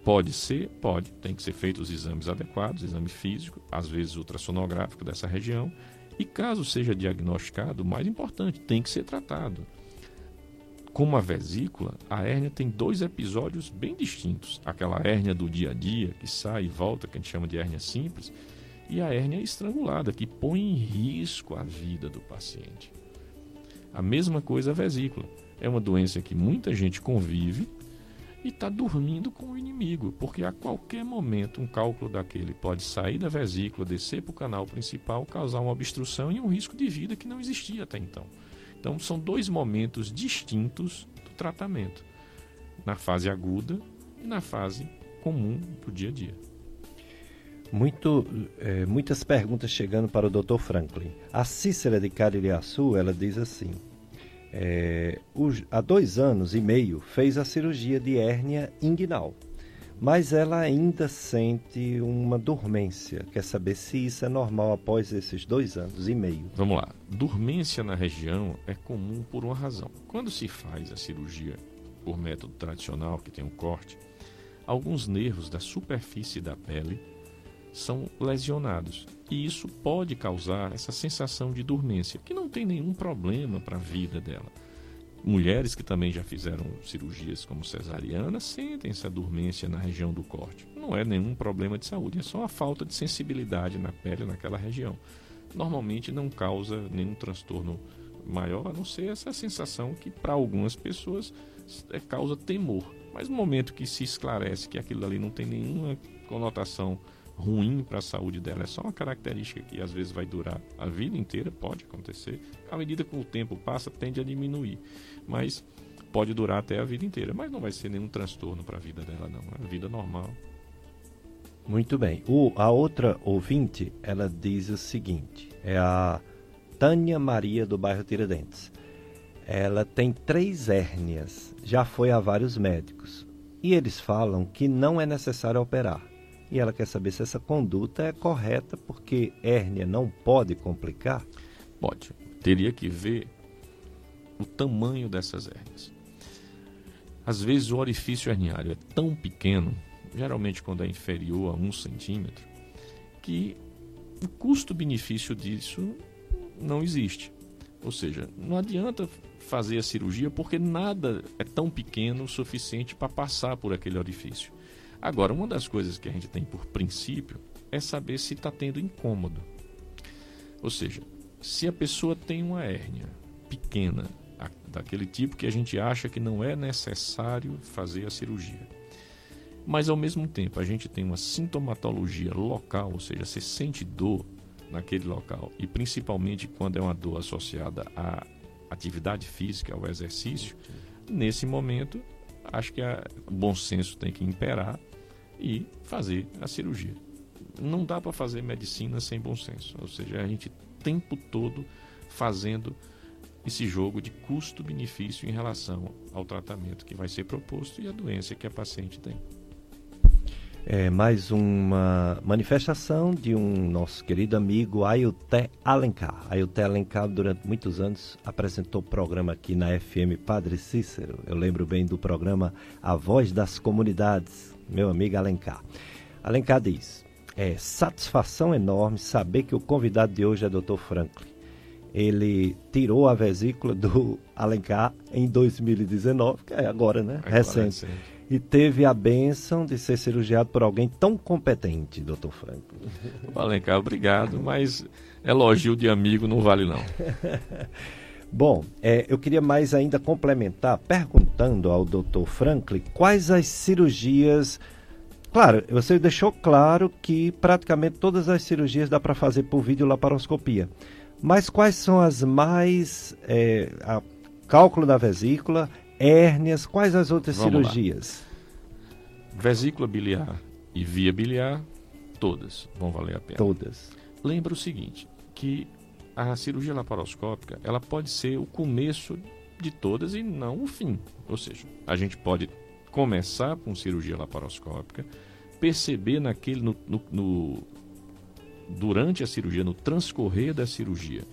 pode ser, pode, tem que ser feitos os exames adequados, exame físico, às vezes ultrassonográfico dessa região, e caso seja diagnosticado, o mais importante, tem que ser tratado. Como a vesícula, a hérnia tem dois episódios bem distintos. Aquela hérnia do dia a dia, que sai e volta, que a gente chama de hérnia simples, e a hérnia estrangulada, que põe em risco a vida do paciente. A mesma coisa a vesícula. É uma doença que muita gente convive e está dormindo com o inimigo, porque a qualquer momento um cálculo daquele pode sair da vesícula, descer para o canal principal, causar uma obstrução e um risco de vida que não existia até então. Então são dois momentos distintos do tratamento, na fase aguda e na fase comum do dia a dia. Muito, é, muitas perguntas chegando para o Dr. Franklin. A Cícera de Caririaçu, ela diz assim: é, há dois anos e meio fez a cirurgia de hérnia inguinal, mas ela ainda sente uma dormência. Quer saber se isso é normal após esses dois anos e meio? Vamos lá. Dormência na região é comum por uma razão. Quando se faz a cirurgia por método tradicional, que tem um corte, alguns nervos da superfície da pele são lesionados. E isso pode causar essa sensação de dormência, que não tem nenhum problema para a vida dela. Mulheres que também já fizeram cirurgias como cesariana sentem essa dormência na região do corte. Não é nenhum problema de saúde, é só uma falta de sensibilidade na pele naquela região. Normalmente não causa nenhum transtorno maior, a não ser essa sensação que para algumas pessoas é, causa temor. Mas no momento que se esclarece que aquilo ali não tem nenhuma conotação ruim para a saúde dela. É só uma característica que às vezes vai durar a vida inteira, pode acontecer. À medida que o tempo passa, tende a diminuir. Mas pode durar até a vida inteira. Mas não vai ser nenhum transtorno para a vida dela, não. É vida normal. Muito bem. O, a outra ouvinte, ela diz o seguinte: é a Tânia Maria do bairro Tiradentes. Ela tem três hérnias, já foi a vários médicos. E eles falam que não é necessário operar e ela quer saber se essa conduta é correta, porque hérnia não pode complicar? Pode. Teria que ver o tamanho dessas hérnias. Às vezes o orifício herniário é tão pequeno, geralmente quando é inferior a um centímetro, que o custo-benefício disso não existe. Ou seja, não adianta fazer a cirurgia porque nada é tão pequeno o suficiente para passar por aquele orifício. Agora, uma das coisas que a gente tem por princípio é saber se está tendo incômodo. Ou seja, se a pessoa tem uma hérnia pequena, daquele tipo que a gente acha que não é necessário fazer a cirurgia, mas ao mesmo tempo a gente tem uma sintomatologia local, ou seja, você sente dor naquele local, e principalmente quando é uma dor associada à atividade física, ao exercício, nesse momento acho que o bom senso tem que imperar e fazer a cirurgia. Não dá para fazer medicina sem bom senso, ou seja, a gente o tempo todo fazendo esse jogo de custo-benefício em relação ao tratamento que vai ser proposto e a doença que a paciente tem. É mais uma manifestação de um nosso querido amigo Ailté Alencar. Ailté Alencar, durante muitos anos, apresentou programa aqui na FM Padre Cícero. Eu lembro bem do programa A Voz das Comunidades, meu amigo Alencar. Alencar diz: É satisfação enorme saber que o convidado de hoje é Dr. Franklin. ele tirou a vesícula do Alencar em 2019, que é agora, né? Agora, recente. E teve a bênção de ser cirurgiado por alguém tão competente, doutor Franco. Ô, Alencar, obrigado, mas elogio de amigo não vale não. *laughs* Bom, é, eu queria mais ainda complementar perguntando ao Dr. Franklin quais as cirurgias. Claro, você deixou claro que praticamente todas as cirurgias dá para fazer por videolaparoscopia. Mas quais são as mais. É, a cálculo da vesícula, hérnias, quais as outras Vamos lá. cirurgias? Vesícula biliar e via biliar, todas vão valer a pena. Todas. Lembra o seguinte, que a cirurgia laparoscópica, ela pode ser o começo de todas e não o fim. Ou seja, a gente pode começar com cirurgia laparoscópica, perceber naquele no, no- no- durante a cirurgia, no transcorrer da cirurgia,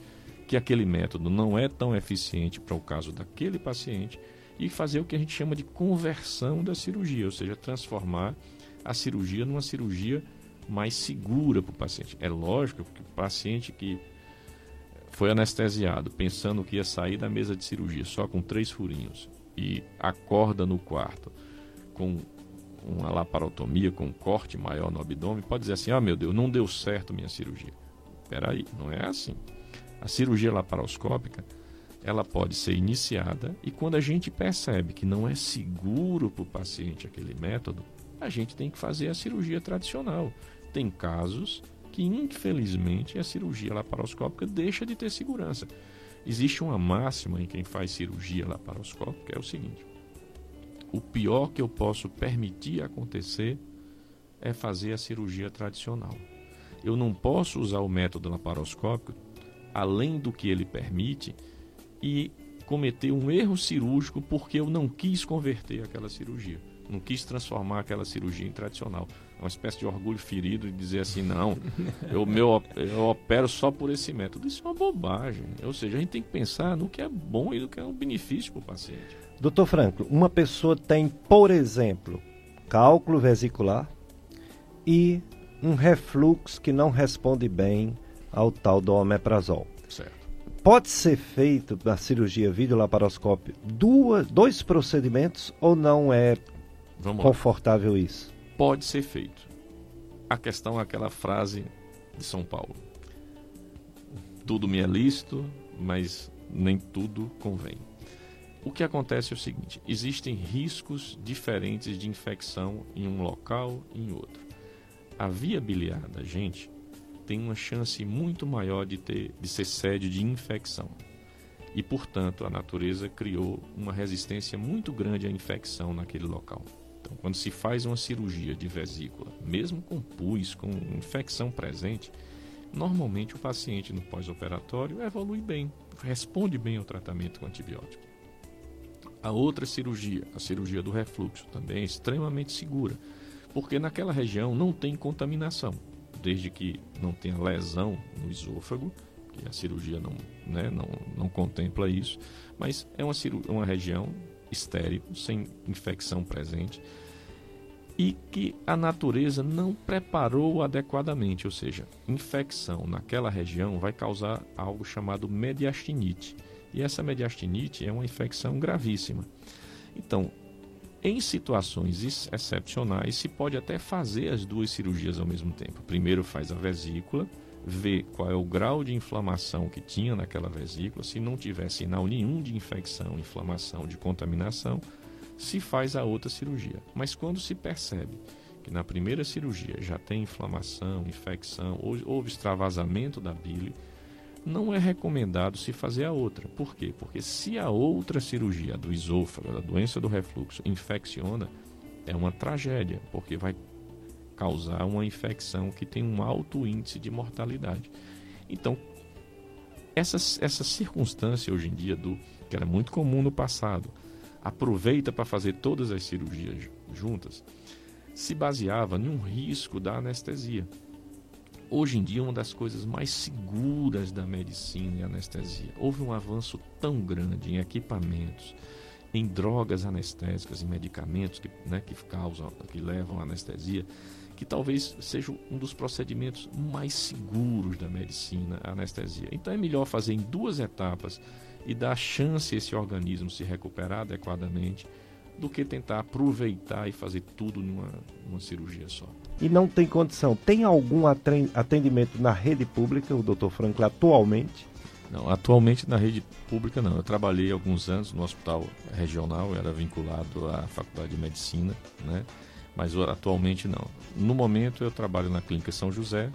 que aquele método não é tão eficiente para o caso daquele paciente e fazer o que a gente chama de conversão da cirurgia, ou seja, transformar a cirurgia numa cirurgia mais segura para o paciente. É lógico que o paciente que foi anestesiado pensando que ia sair da mesa de cirurgia só com três furinhos e acorda no quarto com uma laparotomia, com um corte maior no abdômen, pode dizer assim: ah, meu Deus, não deu certo minha cirurgia. Espera aí, não é assim. A cirurgia laparoscópica ela pode ser iniciada e quando a gente percebe que não é seguro para o paciente aquele método, a gente tem que fazer a cirurgia tradicional. Tem casos que, infelizmente, a cirurgia laparoscópica deixa de ter segurança. Existe uma máxima em quem faz cirurgia laparoscópica, é o seguinte: o pior que eu posso permitir acontecer é fazer a cirurgia tradicional. Eu não posso usar o método laparoscópico além do que ele permite e cometer um erro cirúrgico porque eu não quis converter aquela cirurgia. Não quis transformar aquela cirurgia em tradicional. Uma espécie de orgulho ferido de dizer assim, não, eu, meu, eu opero só por esse método. Isso é uma bobagem. Ou seja, a gente tem que pensar no que é bom e no que é um benefício para o paciente. Doutor Franco, uma pessoa tem, por exemplo, cálculo vesicular e um refluxo que não responde bem ao tal do omeprazol. Certo. Pode ser feito na cirurgia videolaparoscópio duas, dois procedimentos ou não é Vamos lá. confortável isso? Pode ser feito. A questão é aquela frase de São Paulo. Tudo me é lícito, mas nem tudo convém. O que acontece é o seguinte: existem riscos diferentes de infecção em um local e em outro. A via biliar da gente tem uma chance muito maior de, ter, de ser sede de infecção. E, portanto, a natureza criou uma resistência muito grande à infecção naquele local. Então, quando se faz uma cirurgia de vesícula, mesmo com pus, com infecção presente, normalmente o paciente no pós-operatório evolui bem, responde bem ao tratamento com antibiótico. A outra cirurgia, a cirurgia do refluxo, também é extremamente segura, porque naquela região não tem contaminação, desde que não tenha lesão no esôfago, que a cirurgia não, né, não, não contempla isso, mas é uma, uma região estéril, sem infecção presente, e que a natureza não preparou adequadamente, ou seja, infecção naquela região vai causar algo chamado mediastinite. E essa mediastinite é uma infecção gravíssima. Então, em situações ex- excepcionais, se pode até fazer as duas cirurgias ao mesmo tempo. Primeiro faz a vesícula, vê qual é o grau de inflamação que tinha naquela vesícula. Se não tiver sinal nenhum de infecção, inflamação, de contaminação, se faz a outra cirurgia. Mas quando se percebe que na primeira cirurgia já tem inflamação, infecção, ou houve extravasamento da bile, não é recomendado se fazer a outra. Por quê? Porque se a outra cirurgia do esôfago, da doença do refluxo, infecciona, é uma tragédia, porque vai causar uma infecção que tem um alto índice de mortalidade. Então, essa, essa circunstância hoje em dia, do que era muito comum no passado, aproveita para fazer todas as cirurgias juntas, se baseava em um risco da anestesia. Hoje em dia, uma das coisas mais seguras da medicina é a anestesia. Houve um avanço tão grande em equipamentos, em drogas anestésicas, em medicamentos que, né, que causam, que levam à anestesia, que talvez seja um dos procedimentos mais seguros da medicina, a anestesia. Então é melhor fazer em duas etapas e dar chance a esse organismo se recuperar adequadamente do que tentar aproveitar e fazer tudo numa, numa cirurgia só. E não tem condição. Tem algum atendimento na rede pública, o doutor Franklin, atualmente? Não, atualmente na rede pública não. Eu trabalhei alguns anos no hospital regional, eu era vinculado à Faculdade de Medicina, né? Mas atualmente não. No momento eu trabalho na Clínica São José,